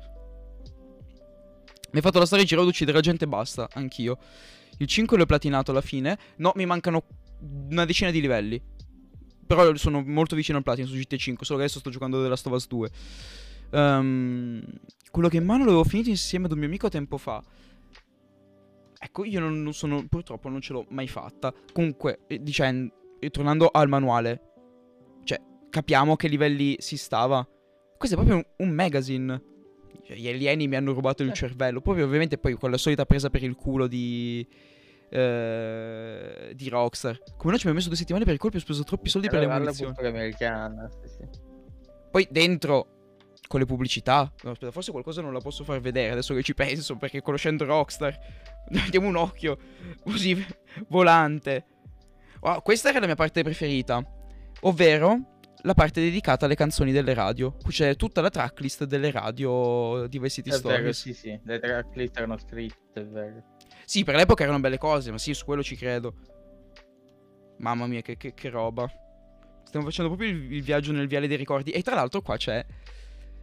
Mi ha fatto la storia giro ad uccidere la gente e basta, anch'io. Il 5 l'ho platinato alla fine. No, mi mancano una decina di livelli. Però sono molto vicino al platino su GT5, solo che adesso sto giocando The Last of Us 2. Ehm, quello che in mano l'avevo finito insieme ad un mio amico tempo fa. Ecco, io non, non sono, purtroppo non ce l'ho mai fatta. Comunque, dicendo, tornando al manuale, cioè, capiamo a che livelli si stava. Questo è proprio un, un magazine. Cioè, gli alieni mi hanno rubato il Eh. cervello. Proprio, ovviamente, poi quella solita presa per il culo di. eh, di Rockstar. Come no, ci abbiamo messo due settimane per il colpo e ho speso troppi soldi per le la munizioni. americana, sì, sì. Poi dentro con le pubblicità. No, aspetta, forse qualcosa non la posso far vedere adesso che ci penso. Perché conoscendo Rockstar, diamo un occhio così volante. Wow, questa era la mia parte preferita. Ovvero la parte dedicata alle canzoni delle radio. Qui c'è tutta la tracklist delle radio di Vice City È vero, sì, sì. Le tracklist erano scritte, è vero. Sì, per l'epoca erano belle cose, ma sì, su quello ci credo. Mamma mia, che, che- che roba. Stiamo facendo proprio il, il viaggio nel viale dei ricordi. E tra l'altro qua c'è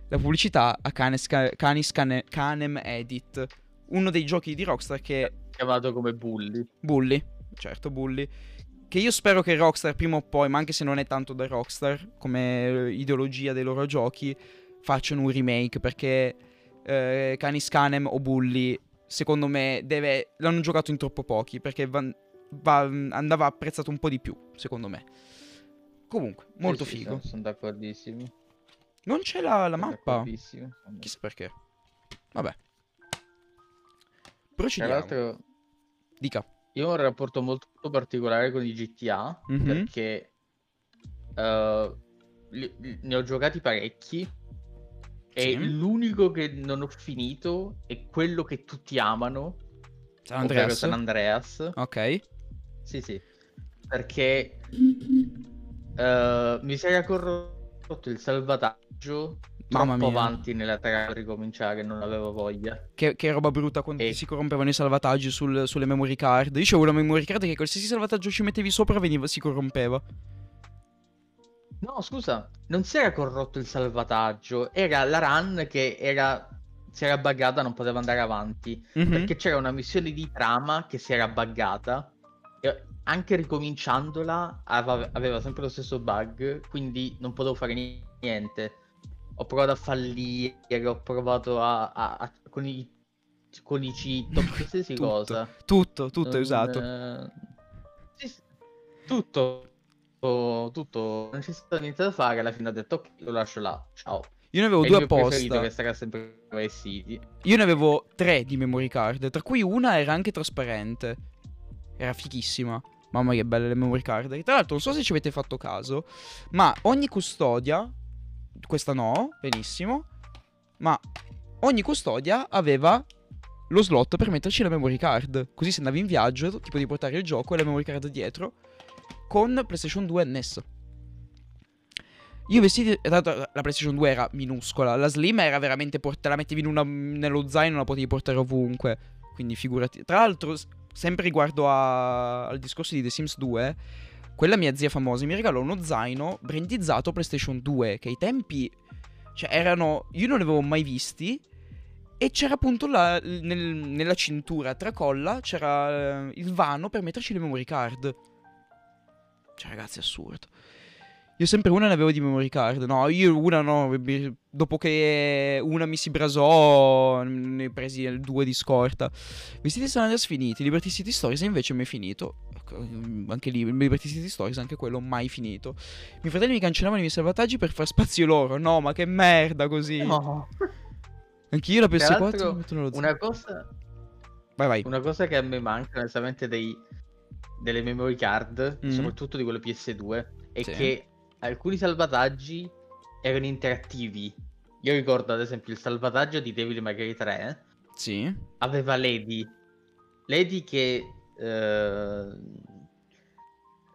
la pubblicità a Canis, Ca- Canis Cane- Canem Edit. Uno dei giochi di Rockstar che... Chiamato come Bully. Bully, certo, Bully. Che io spero che Rockstar prima o poi, ma anche se non è tanto da Rockstar, come eh, ideologia dei loro giochi, facciano un remake. Perché eh, Canis Canem o Bully, secondo me, deve... l'hanno giocato in troppo pochi. Perché va- va- andava apprezzato un po' di più, secondo me. Comunque, molto Sì, sì, figo. Sono, sono d'accordissimo. Non c'è la, la mappa. Chissà perché. Vabbè. Tra Procediamo. l'altro, Dica. io ho un rapporto molto particolare con i GTA Mhm. perché eh, li- li- ne ho giocati parecchi e Sì. l'unico che non ho finito è quello che tutti amano, San Andreas. San Andreas. Ok. Sì, sì, perché eh, mi si era corrotto il salvataggio Mamma troppo mia. avanti nella trama per ricominciare, non avevo voglia. Che, che roba brutta quando E- si corrompevano i salvataggi sul- sulle memory card. Io avevo una memory card che qualsiasi salvataggio ci mettevi sopra veniva, si corrompeva. No, scusa, non si era corrotto il salvataggio, era la run che era si era buggata, non poteva andare avanti. Mhm. Perché c'era una missione di trama che si era buggata e anche ricominciandola aveva, aveva sempre lo stesso bug, quindi non potevo fare ni- niente. Ho provato a fallire, ho provato a, a- a- con i con i cheat, qualsiasi Tutto, cosa. Tutto, tutto è Non, usato. eh, sì, sì, tutto, tutto, tutto. Non c'è stato niente da fare. Alla fine ho detto ok, lo lascio là. Ciao. Io ne avevo È due apposta. che sarà sempre Vice City. Io ne avevo tre di memory card, tra cui una era anche trasparente. Era fighissima. Mamma che belle le memory card. Tra l'altro, non so se ci avete fatto caso, ma ogni custodia, questa no, benissimo, ma ogni custodia aveva lo slot per metterci la memory card. Così se andavi in viaggio, ti potevi portare il gioco e la memory card dietro con PlayStation 2 annessa. Io vestiti. Tanto la PlayStation 2 era minuscola. La Slim era veramente. Port- la mettevi una, nello zaino, la potevi portare ovunque. Quindi figurati. Tra l'altro, sempre riguardo a, al discorso di The Sims 2, quella mia zia famosa mi regalò uno zaino brandizzato PlayStation 2. Che ai tempi. Cioè, erano. Io non li avevo mai visti. E c'era appunto la, nel, nella cintura tracolla. C'era il vano per metterci le memory card. Cioè, ragazzi, assurdo. Io sempre una ne avevo di memory card. No, io una no. Dopo che una mi si brasò, ne ho presi due di scorta. Vestiti San Andreas finiti. Liberty City Stories invece mi è finito. Ecco, anche lì, Liberty City Stories, anche quello mai finito. I miei fratelli mi cancellavano i miei salvataggi per far spazio loro. No, ma che merda così. No. Anch'io la PS4 Una cosa. Vai, vai. Una cosa che a me manca, onestamente, dei, delle memory card, Mm. soprattutto di quelle PS2, è Sì. che alcuni salvataggi erano interattivi. Io ricordo ad esempio il salvataggio di Devil May Cry 3 Sì. aveva Lady. Lady che eh,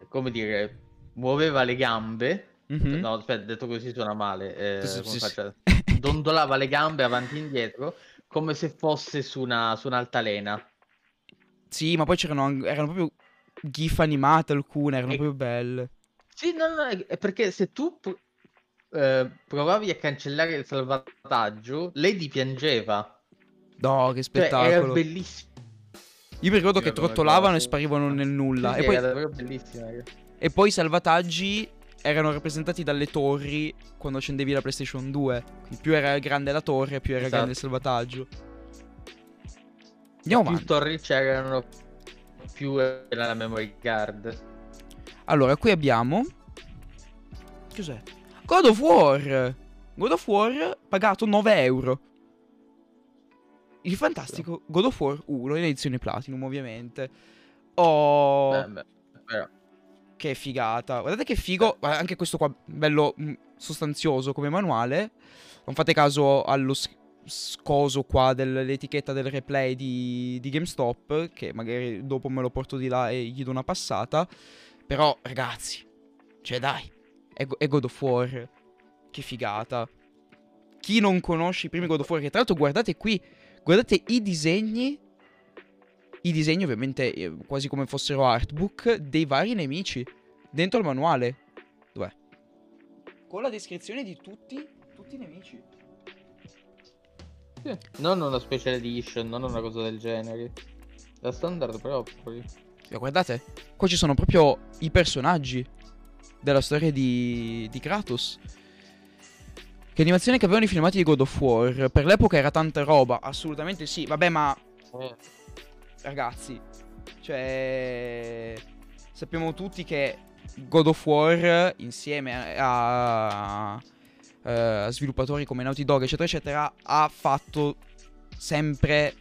come dire muoveva le gambe. Mhm. No, aspetta, detto così suona male. eh, Sì, sì, come sì? Dondolava le gambe avanti e indietro come se fosse su una su un'altalena. Sì, ma poi c'erano an- erano proprio gif animate alcune, erano E- proprio belle. Sì, no, no, è perché se tu eh, provavi a cancellare il salvataggio, Lady piangeva. No, che Cioè, era spettacolo. bellissimo. Io mi ricordo Sì, che trottolavano e sparivano nel nulla. Sì, E sì, poi, era davvero bellissimo. raga. e poi i salvataggi erano rappresentati dalle torri quando accendevi la PlayStation 2. Quindi più era grande la torre, più era Esatto. grande il salvataggio. Andiamo Più avanti. torri c'erano, più era la memory card. Allora, qui abbiamo. Cos'è? God of War. God of War pagato 9 euro. Il fantastico God of War 1 in edizione Platinum, ovviamente. Oh, Beh, beh, però. che figata. Guardate che figo. Anche questo qua, bello mm, sostanzioso come manuale. Non fate caso allo scoso qua dell'etichetta del replay di, di GameStop. Che magari dopo me lo porto di là e gli do una passata. Però, ragazzi, cioè dai, è, è God of War. Che figata. Chi non conosce i primi God of War, che tra l'altro guardate qui, guardate i disegni. I disegni ovviamente eh, quasi come fossero artbook dei vari nemici. Dentro il manuale. Dov'è? Con la descrizione di tutti, tutti i nemici. Non una special edition, non una cosa del genere. La standard proprio. Guardate, qua ci sono proprio i personaggi della storia di, di Kratos. Che animazione che avevano i filmati di God of War. Per l'epoca era tanta roba, assolutamente sì. Vabbè, ma Eh, ragazzi, cioè sappiamo tutti che God of War insieme a, a sviluppatori come Naughty Dog eccetera eccetera ha fatto sempre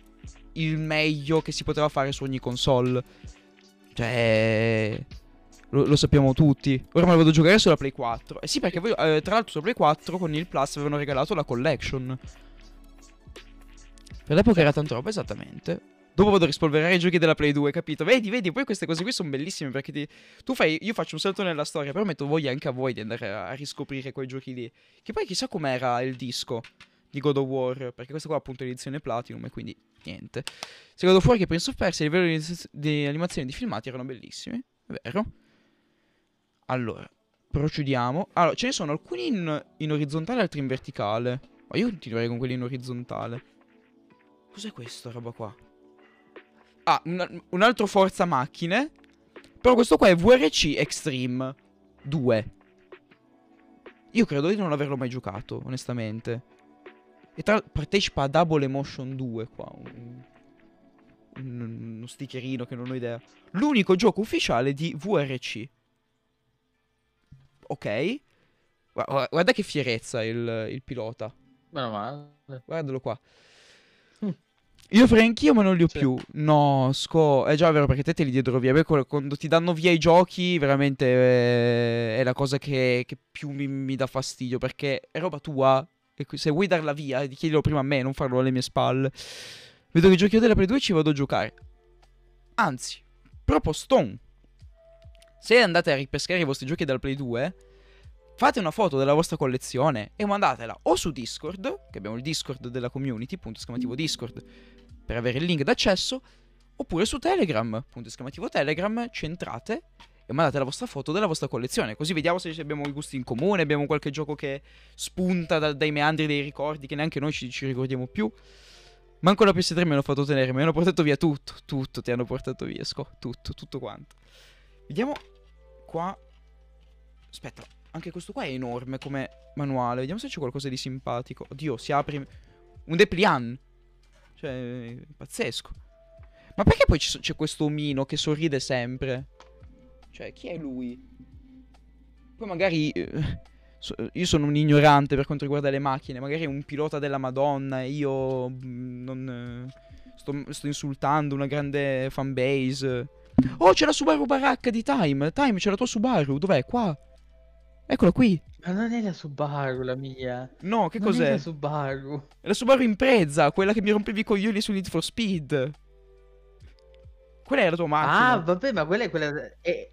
il meglio che si poteva fare su ogni console. Cioè lo, lo sappiamo tutti. Ora me lo vedo giocare sulla Play 4. Eh sì, perché poi, eh, tra l'altro sulla Play 4 con il Plus avevano regalato la collection. Per l'epoca era tanta roba, esattamente. Dopo vado a rispolverare i giochi della Play 2, capito? Vedi, vedi, poi queste cose qui sono bellissime perché ti... tu fai, io faccio un salto nella storia, però metto voglia anche a voi di andare a, a riscoprire quei giochi lì. Che poi chissà com'era il disco di God of War, perché questa qua appunto è l'edizione Platinum e quindi niente. Se God of War che Prince of Persia, a livello di, di animazione di filmati erano bellissimi, è vero? Allora, procediamo. Allora, ce ne sono alcuni in, in orizzontale e altri in verticale. Ma io continuerei con quelli in orizzontale. Cos'è questa roba qua? Ah, un, un altro Forza Macchine. Però questo qua è VRC Extreme 2. Io credo di non averlo mai giocato, onestamente. E tra partecipa a Double Emotion 2 qua. Un, un- uno stickerino che non ho idea. L'unico gioco ufficiale di VRC. Ok. Gua- Guarda, che fierezza il, il pilota. meno male. Guardalo qua. Mm. Io farei anch'io, ma non li ho Sì. più. No, sco. È già vero perché te te li diedero via. Beh, quando ti danno via i giochi, veramente eh, è la cosa che, che più mi, mi dà fastidio. Perché è roba tua. Se vuoi darla via, chiedilo prima a me, non farlo alle mie spalle. Vedo che giochi io della Play 2 ci vado a giocare. Anzi, propostone. Se andate a ripescare i vostri giochi dalla Play 2, fate una foto della vostra collezione e mandatela o su Discord, che abbiamo il Discord della community, punto esclamativo Discord, per avere il link d'accesso, oppure su Telegram, punto esclamativo Telegram, centrate e mandate la vostra foto della vostra collezione, così vediamo se abbiamo i gusti in comune, abbiamo qualche gioco che spunta da- dai meandri dei ricordi che neanche noi ci, ci ricordiamo più. Manco la PS3 me l'ho fatto tenere, mi hanno portato via tutto, tutto ti hanno portato via, sco, tutto, tutto quanto. Vediamo qua. Aspetta, anche questo qua è enorme come manuale. Vediamo se c'è qualcosa di simpatico. Oddio, si apre un dépliant. Cioè, pazzesco. Ma perché poi c'è questo omino che sorride sempre? Cioè, chi è lui? Poi magari... eh, so- io sono un ignorante per quanto riguarda le macchine. Magari è un pilota della Madonna e io mm, non... eh, sto, sto insultando una grande fanbase. Oh, c'è la Subaru baracca di Time. Time, c'è la tua Subaru. Dov'è? Qua. Eccola qui. Ma non è la Subaru la mia. No, che non è cos'è? la Subaru. È la Subaru Impreza, quella che mi rompevi i coglioni su Need for Speed. Quella è la tua macchina. Ah, vabbè, ma quella è quella. È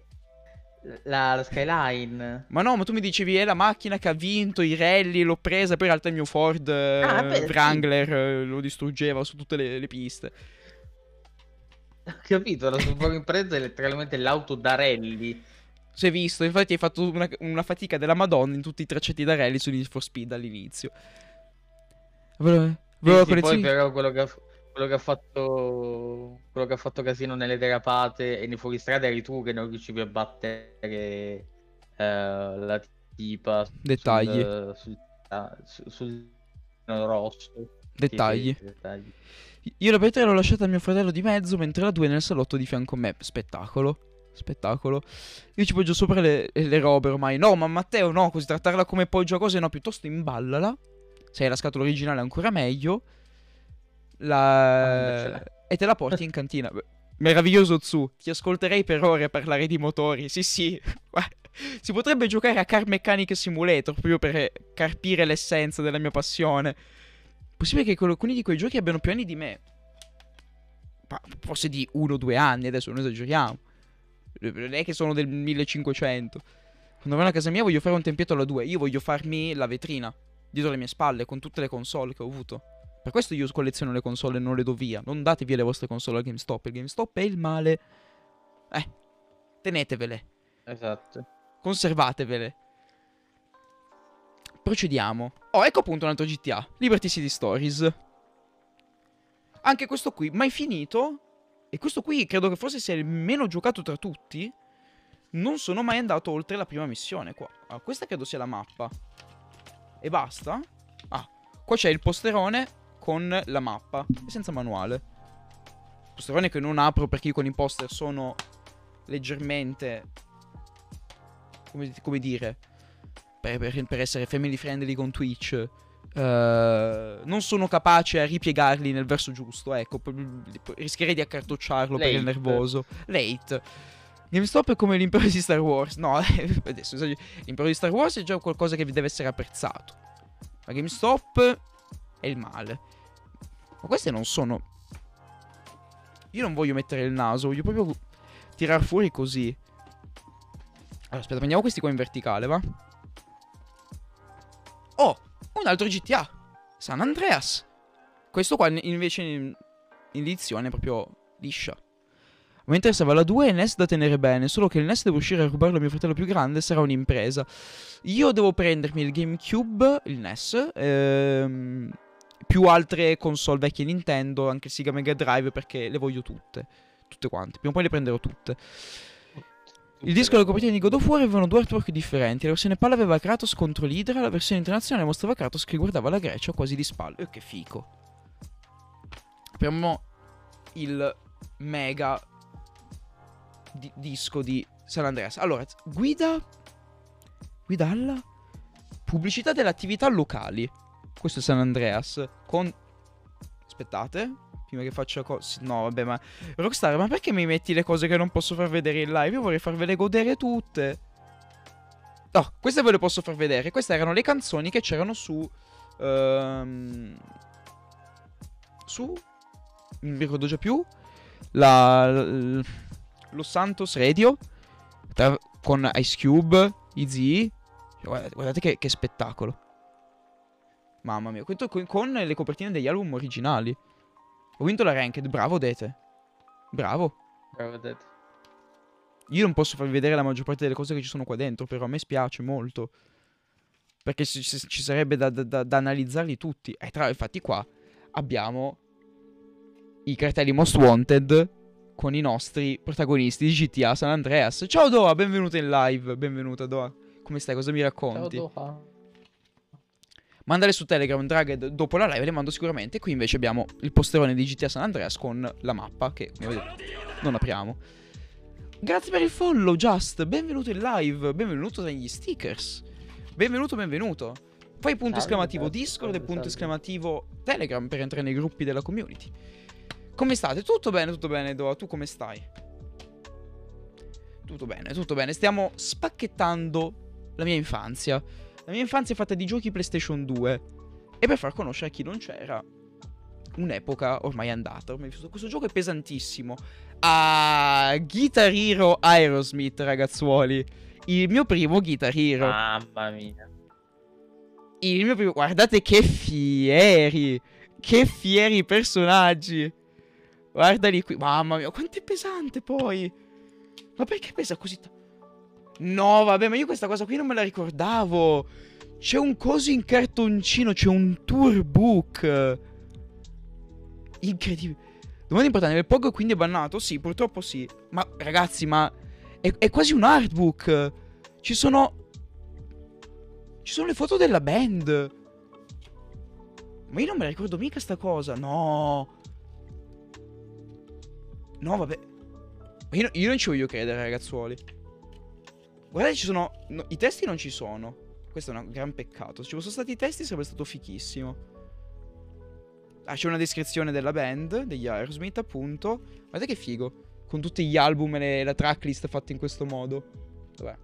la, la Skyline. Ma no, ma tu mi dicevi è la macchina che ha vinto i rally, l'ho presa, poi in realtà il mio Ford eh, Ah, beh, sì. Wrangler eh, lo distruggeva su tutte le, le piste. Ho capito, la Subaru Impreza è letteralmente l'auto da rally. Si è visto, infatti hai fatto una, una fatica della Madonna in tutti i tracciati da rally su Need for Speed all'inizio. Avevo, Sì, avevo la sì, poi però quello che, ha, quello che ha fatto quello che ha fatto casino nelle derapate e nei fuoristrada eri tu che non riuscivi a battere eh, la tipa sul- Dettagli. sul, ah, su- sul rosso. Sì, Dettagli. sì, dettagli. Io la Petra l'ho lasciata a mio fratello di mezzo, mentre la 2 è nel salotto di fianco a me. Spettacolo. Spettacolo. Io ci poggio sopra le, le robe ormai. No, ma Matteo, no, così trattarla come poggio a cose, no, piuttosto imballala. Se hai la scatola originale ancora meglio. Ah, La... no. e te la porti in cantina. Meraviglioso Zu, ti ascolterei per ore a parlare di motori. Sì, sì. Si potrebbe giocare a Car Mechanic Simulator proprio per carpire l'essenza della mia passione. Possibile che alcuni di quei giochi abbiano più anni di me. Forse di uno o due anni, adesso non esageriamo. Non è che sono del 1500. Quando vanno a casa mia voglio fare un tempietto alla 2. Io voglio farmi la vetrina dietro le mie spalle con tutte le console che ho avuto. Per questo io colleziono le console e non le do via. Non date via le vostre console al GameStop. Il GameStop è il male. Eh, tenetevele. Esatto. Conservatevele. Procediamo. Oh, ecco appunto un altro GTA. Liberty City Stories. Anche questo qui, mai finito. E questo qui credo che forse sia il meno giocato tra tutti. Non sono mai andato oltre la prima missione qua. Ah, questa credo sia la mappa. E basta? Ah, qua c'è il posterone con la mappa. E senza manuale. Posterone che non apro perché io con i poster sono leggermente come, come dire, per, per- per essere family friendly con Twitch, eh, non sono capace a ripiegarli nel verso giusto. Ecco, rischierei di accartocciarlo per il Late. nervoso. Late. GameStop è come l'impero di Star Wars. No, adesso l'impero di Star Wars è già qualcosa che deve essere apprezzato. Ma GameStop è il male. Ma queste non sono. Io non voglio mettere il naso, voglio proprio tirar fuori così. Allora, aspetta, prendiamo questi qua in verticale, va? Oh, un altro GTA. San Andreas. Questo qua in- invece in, edizione è proprio liscia. Mi interessava la 2 e NES da tenere bene, solo che il NES deve uscire a rubarlo a mio fratello più grande, sarà un'impresa. Io devo prendermi il GameCube, il NES, ehm, più altre console vecchie Nintendo, anche il Sega Mega Drive, perché le voglio tutte. Tutte quante. Prima o poi le prenderò tutte. Il disco e la copertina di God of War avevano due artwork differenti. La versione palla aveva Kratos contro l'Idra, la versione internazionale mostrava Kratos che guardava la Grecia quasi di spalle. Eh, che fico. Apriamo il mega di- disco di San Andreas. Allora, guida. Guida alla pubblicità delle attività locali. Questo è San Andreas. Con. Aspettate. Prima che faccia cose. No, vabbè, ma. Rockstar, ma perché mi metti le cose che non posso far vedere in live? Io vorrei farvele godere tutte. No, queste ve le posso far vedere. Queste erano le canzoni che c'erano su. ehm, su. Non mi ricordo già più. La. l- lo Santos Radio. tra- con Ice Cube, Easy. Guardate, guardate che, che spettacolo. Mamma mia, questo con, con le copertine degli album originali. Ho vinto la ranked, bravo Dete. Bravo. Bravo, Dad. Io non posso farvi vedere la maggior parte delle cose che ci sono qua dentro, però a me spiace molto. Perché ci, ci- sarebbe da, da- da- analizzarli tutti. E tra infatti qua abbiamo i cartelli Most Wanted con i nostri protagonisti di GTA San Andreas. Ciao Doa, benvenuta in live. Benvenuta Doa. Come stai? Cosa mi Ciao, racconti? Doha. Mandale su Telegram, Draghed, dopo la live le mando sicuramente. Qui invece abbiamo il posterone di GTA San Andreas con la mappa che, come vedete, non apriamo. Grazie per il follow, Just. Benvenuto in live. Benvenuto negli stickers. Benvenuto, benvenuto. Fai punto esclamativo Discord e punto esclamativo Telegram per entrare nei gruppi della community. Come state? Tutto bene, tutto bene, Doa. Tu come stai? Tutto bene, tutto bene. Stiamo spacchettando la mia infanzia. La mia infanzia è fatta di giochi PlayStation 2. E per far conoscere a chi non c'era, un'epoca ormai andata. Ormai vissuto. Questo gioco è pesantissimo. Ah, Guitar Hero Aerosmith, ragazzuoli. Il mio primo Guitar Hero. Mamma mia. Il mio primo. Guardate che fieri. Che fieri personaggi. Guardali qui. Mamma mia, quanto è pesante poi. Ma perché pesa così tanto? No, vabbè, ma io questa cosa qui non me la ricordavo. C'è un coso in cartoncino, c'è un tourbook. Incredibile. Domanda importante, il POG quindi è bannato? Sì, purtroppo sì. Ma ragazzi, ma è, è quasi un artbook. Ci sono ci sono le foto della band. Ma io non me la ricordo mica sta cosa. No. No, vabbè. Io, io non ci voglio credere, ragazzuoli. Guardate, ci sono. no, I testi non ci sono. Questo è un gran peccato. Se ci fossero stati i testi sarebbe stato fichissimo. Ah, c'è una descrizione della band, degli Aerosmith, appunto. Guardate che figo. Con tutti gli album e le- la tracklist fatta in questo modo. Vabbè.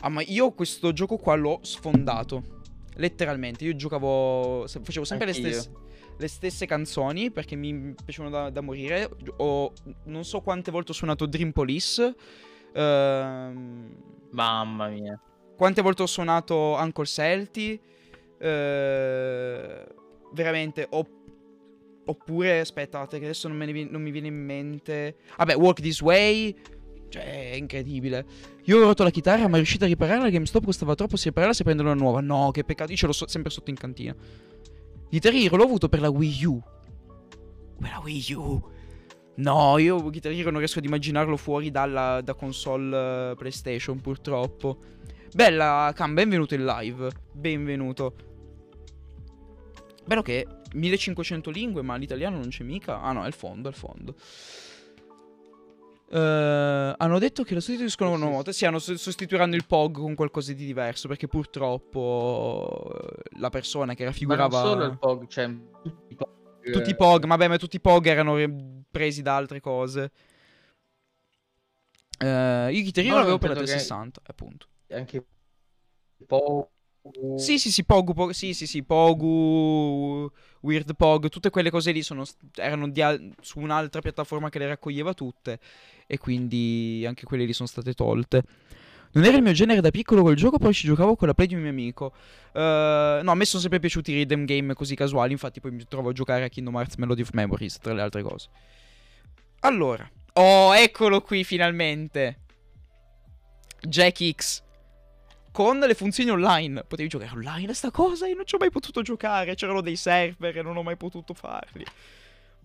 Ah, ma io questo gioco qua l'ho sfondato. Letteralmente. Io giocavo. Facevo sempre le Anch'io. stesse, le stesse canzoni perché mi piacevano da, da morire. Ho, non so quante volte ho suonato Dream Police. Ehm, Mamma mia. quante volte ho suonato Uncle Celti. eh, veramente. Ho, oppure, aspettate, che adesso non, vi- non mi viene in mente. Vabbè, Walk This Way. Cioè, è incredibile. Io ho rotto la chitarra, ma riuscito a ripararla. GameStop costava troppo. Se ripararla, si prende una nuova. No, che peccato. Io ce l'ho so- sempre sotto in cantina. Guitar Hero l'ho avuto per la Wii U. Per la Wii U. No, io Guitar Hero non riesco ad immaginarlo fuori dalla da console eh, PlayStation, purtroppo. Bella, Cam, benvenuto in live. Benvenuto. Bello che 1500 lingue, ma l'italiano non c'è mica. Ah no, è il fondo, è il fondo. Eh, hanno detto che lo sostituiscono con una volta. Sì, hanno so- sostituiranno il POG con qualcosa di diverso. Perché purtroppo eh, la persona che Ma raffigurava. non solo il POG, cioè tutti i POG. Vabbè, ma tutti i POG erano presi da altre cose. Eh, io Guitar Hero No, l'avevo per la penso che- 360, appunto. Anche POG. Sì, sì, sì, Pogu, Pogu- sì, sì, sì, Pogu, Weird Pog, tutte quelle cose lì sono, erano al- su un'altra piattaforma che le raccoglieva tutte e quindi anche quelle lì sono state tolte. Non era il mio genere da piccolo quel gioco, poi ci giocavo con la play di un mio amico. Eh, no, a me sono sempre piaciuti i rhythm game così casuali, infatti poi mi trovo a giocare a Kingdom Hearts Melody of Memories, tra le altre cose. Allora, oh, eccolo qui finalmente. Jack X con le funzioni online. Potevi giocare online a sta cosa? Io non ci ho mai potuto giocare. C'erano dei server e non ho mai potuto farli.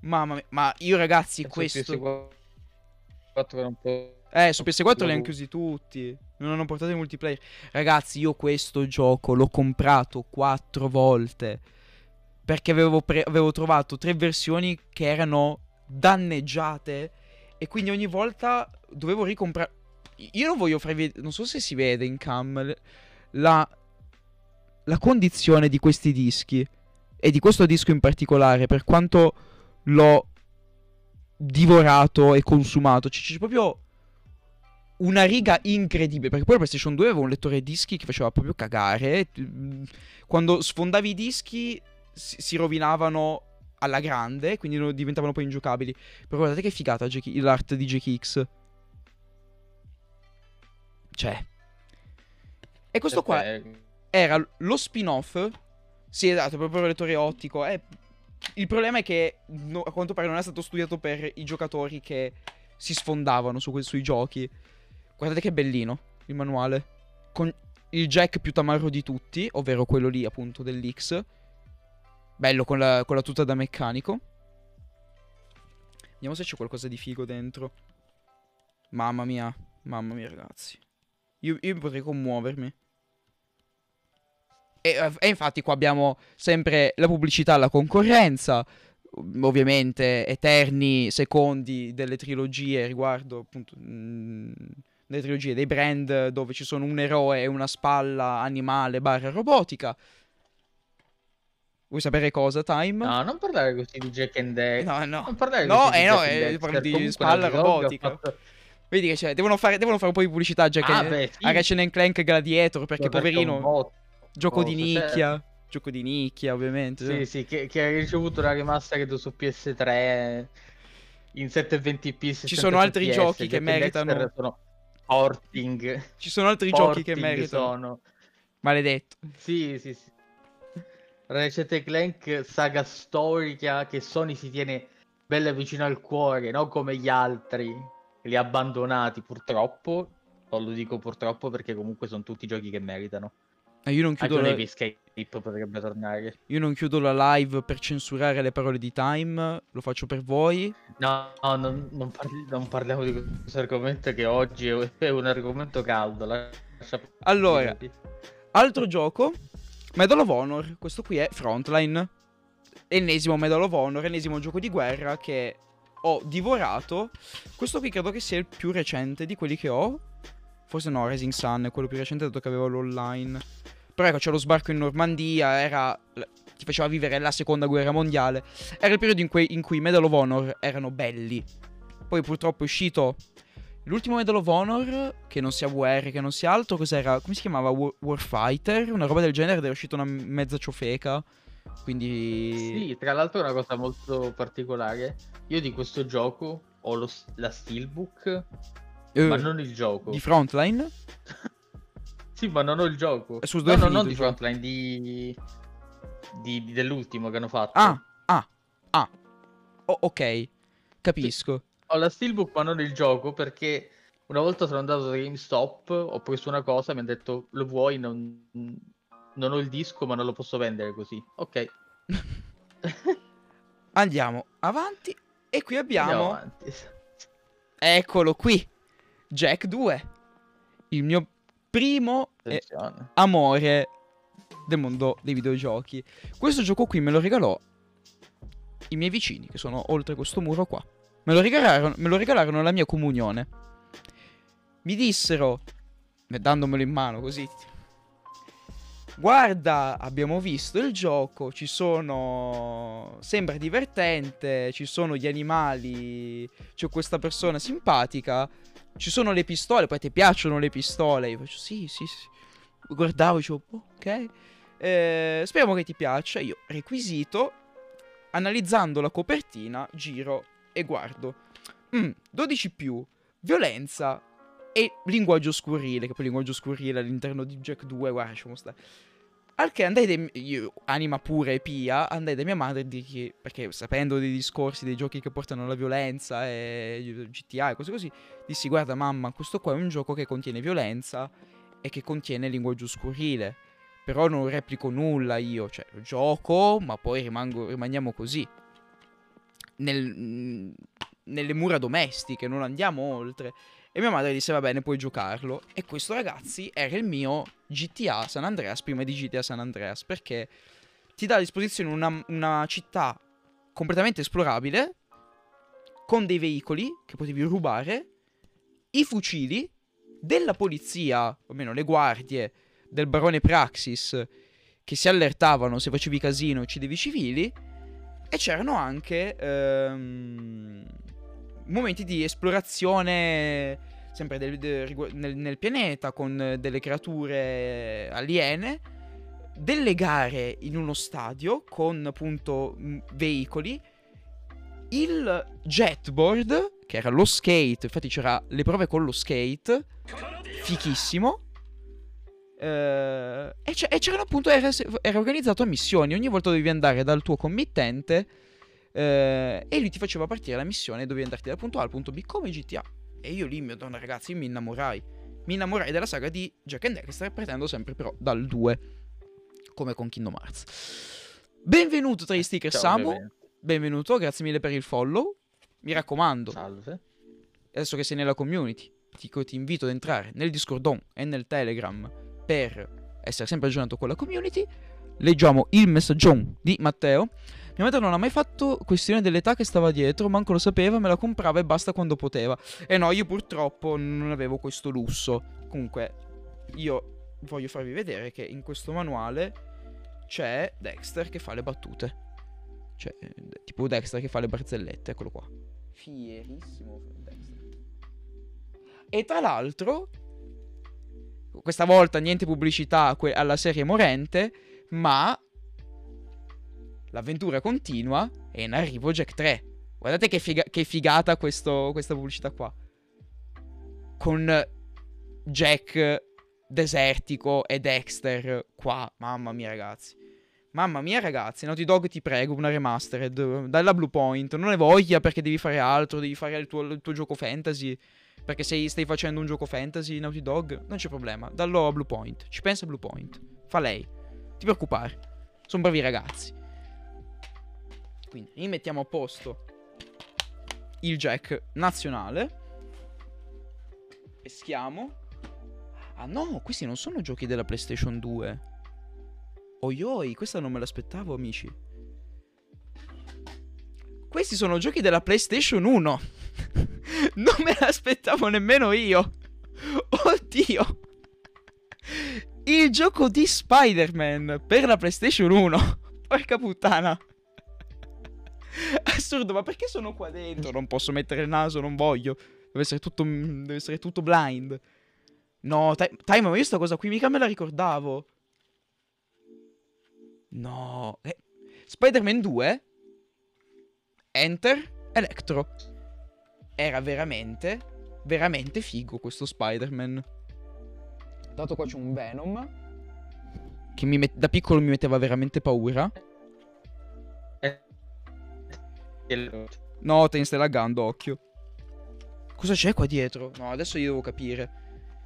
Mamma mia, ma io ragazzi, questo. Eh, su PS4 li hanno chiusi tutti. Non hanno portato i multiplayer. Ragazzi, io questo gioco l'ho comprato quattro volte. Perché avevo, pre- avevo trovato tre versioni che erano danneggiate. E quindi ogni volta dovevo ricomprare. Io non voglio farvi vedere. Non so se si vede in cam. La. La condizione di questi dischi. e di questo disco in particolare, per quanto l'ho divorato e consumato, c- c'è proprio una riga incredibile. Perché poi la PlayStation 2 aveva un lettore dischi che faceva proprio cagare. Mm, Quando sfondavi i dischi si, si rovinavano alla grande, quindi diventavano poi ingiocabili. Però guardate che figata l'art di JKX. Cioè. E questo qua Perché- era lo spin-off. Sì, esatto, proprio il lettore ottico. Eh, il problema è che no- a quanto pare non è stato studiato per i giocatori che si sfondavano su que- sui giochi. Guardate che bellino il manuale. Con il jack più tamarro di tutti, ovvero quello lì appunto dell'X. Bello con la, con la tuta da meccanico. Vediamo se c'è qualcosa di figo dentro. Mamma mia, mamma mia ragazzi. Io, io potrei commuovermi. E, e infatti qua abbiamo sempre la pubblicità alla concorrenza, ovviamente eterni secondi delle trilogie riguardo appunto mm, delle trilogie dei brand dove ci sono un eroe e una spalla animale barra robotica. Vuoi sapere cosa, Time? No, non parlare così di Jack and Dexter. no. no. Non parlare No, così eh, di no, Jack eh, parli di spalla robotica. fatto- Vedi che c'è, devono fare, devono fare un po' di pubblicità a Jack Ah, and- beh, sì. a Ratchet Clank Gladiator perché poverino, gioco di certo. nicchia, gioco di nicchia ovviamente. Sì, sì, che, che ha ricevuto una remastered su PS3 in 720p. Ci sono altri giochi che meritano- Sono porting. Ci sono altri giochi che porting meritano. Sono. Maledetto. Sì, sì, sì. Ratchet Clank saga storica che Sony si tiene bella vicino al cuore, non come gli altri, li ha abbandonati purtroppo. Non lo dico purtroppo perché comunque sono tutti giochi che meritano. Eh, io, non Anche chiudo un la, Heavy Escape potrebbe tornare. io non chiudo la live per censurare le parole di Time. Lo faccio per voi. No, no, non, non parli- non parliamo di questo argomento che oggi è, è un argomento caldo. lascia- Allora, altro gioco. Medal of Honor. Questo qui è Frontline. Ennesimo Medal of Honor. Ennesimo gioco di guerra che ho divorato. Questo qui credo che sia il più recente di quelli che ho. Forse no, Rising Sun è quello più recente dato che avevo l'online. Però ecco, c'è lo sbarco in Normandia, era... ti faceva vivere la seconda guerra mondiale. Era il periodo in cui, cui Medal of Honor erano belli. Poi purtroppo è uscito l'ultimo Medal of Honor, che non sia VR, che non sia altro, cos'era? Come si chiamava? War- Warfighter? Una roba del genere ed era uscita una mezza ciofeca. Quindi... Sì, tra l'altro è una cosa molto particolare. Io di questo gioco ho lo la steelbook, Eh, ma non il gioco. Di Frontline? Sì, ma non ho il gioco. Su No, è no, non di gioco? Frontline, di... di- di- dell'ultimo che hanno fatto. Ah, ah, ah. Oh, ok, capisco. Ho la steelbook ma non il gioco perché una volta sono andato da GameStop, ho preso una cosa, mi hanno detto lo vuoi, non... non ho il disco ma non lo posso vendere così. Ok, Andiamo avanti. E qui abbiamo... avanti. Eccolo qui. Jack 2. Il mio primo eh, amore del mondo dei videogiochi. Questo gioco qui me lo regalò i miei vicini, che sono oltre questo muro qua. Me lo regalarono, me lo regalarono alla mia comunione. Mi dissero, dandomelo in mano così. Guarda, abbiamo visto il gioco, ci sono... Sembra divertente, ci sono gli animali, c'è questa persona simpatica, ci sono le pistole, poi ti piacciono le pistole? Io faccio sì, sì, sì. Guardavo, dicevo, ok. Eh, speriamo che ti piaccia. Io requisito, analizzando la copertina, giro e guardo. Mm, 12 più, violenza e linguaggio scurrile, che poi linguaggio scurrile all'interno di Jack 2, guarda, lasciamo stare. Al che andai, dai- io, anima pura e pia, andai da mia madre e dirgli, perché sapendo dei discorsi dei giochi che portano alla violenza e GTA e cose così, dissi guarda mamma, questo qua è un gioco che contiene violenza e che contiene linguaggio scurrile. Però non replico nulla io, cioè gioco, ma poi rimango, rimaniamo così. Nel- mm, nelle mura domestiche, non andiamo oltre. E mia madre disse va bene, puoi giocarlo. E questo ragazzi era il mio GTA San Andreas prima di GTA San Andreas, perché ti dà a disposizione una, una città completamente esplorabile, con dei veicoli che potevi rubare, i fucili della polizia, o almeno le guardie del barone Praxis, che si allertavano se facevi casino e uccidevi civili. E c'erano anche ehm, momenti di esplorazione sempre del, del, nel, nel, pianeta con delle creature aliene, delle gare in uno stadio con appunto veicoli, il jetboard, che era lo skate, infatti c'era le prove con lo skate, fichissimo. Uh, e, c'erano appunto, era, era, organizzato a missioni, ogni volta dovevi andare dal tuo committente uh, e lui ti faceva partire la missione, dovevi andarti dal punto A al punto B come GTA. E io lì, mio donna ragazzi, mi innamorai. Mi innamorai della saga di Jack and Dexter, partendo sempre però dal 2, come con Kingdom Hearts. Benvenuto tra gli sticker Ciao, Samu. Bene. Benvenuto, grazie mille per il follow. Mi raccomando. Salve. Adesso che sei nella community, ti, ti invito ad entrare nel Discordon e nel Telegram per essere sempre aggiornato con la community. Leggiamo il messaggione di Matteo. Mia madre non ha mai fatto questione dell'età che stava dietro, manco lo sapeva, me la comprava e basta quando poteva. E no, io purtroppo non avevo questo lusso. Comunque, io voglio farvi vedere che in questo manuale c'è Dexter che fa le battute. Cioè, tipo Dexter che fa le barzellette, eccolo qua. Fierissimo Dexter. E tra l'altro, questa volta niente pubblicità alla serie morente, ma l'avventura continua e in arrivo Jack 3. Guardate che, figa- che figata questo, questa pubblicità qua. Con Jack desertico e Dexter qua. Mamma mia ragazzi. Mamma mia ragazzi, Naughty Dog ti prego, una remastered. Dalla Blue Point. Non ne voglia perché devi fare altro, devi fare il tuo, il tuo gioco fantasy. Perché sei, stai facendo un gioco fantasy, Naughty Dog. Non c'è problema. Dallo a Blue Point. Ci pensa Blue Point. Fa lei. Ti preoccupare. Sono bravi ragazzi. Quindi rimettiamo a posto il jack nazionale. Peschiamo. Ah no, questi non sono giochi della PlayStation 2. Oioi, questa non me l'aspettavo, amici. Questi sono giochi della PlayStation 1. non me l'aspettavo nemmeno io. Oddio. Il gioco di Spider-Man per la PlayStation 1. Porca puttana. Assurdo, ma perché sono qua dentro? Non posso mettere il naso, non voglio. Deve essere tutto, deve essere tutto blind. No, Time, ma io sta cosa qui mica me la ricordavo. No. Eh. Spider-Man 2. Enter. Electro. Era veramente, veramente figo questo Spider-Man. Dato qua c'è un Venom. Che met- da piccolo mi metteva veramente paura. No, te ne stai laggando, occhio. Cosa c'è qua dietro? No, adesso io devo capire.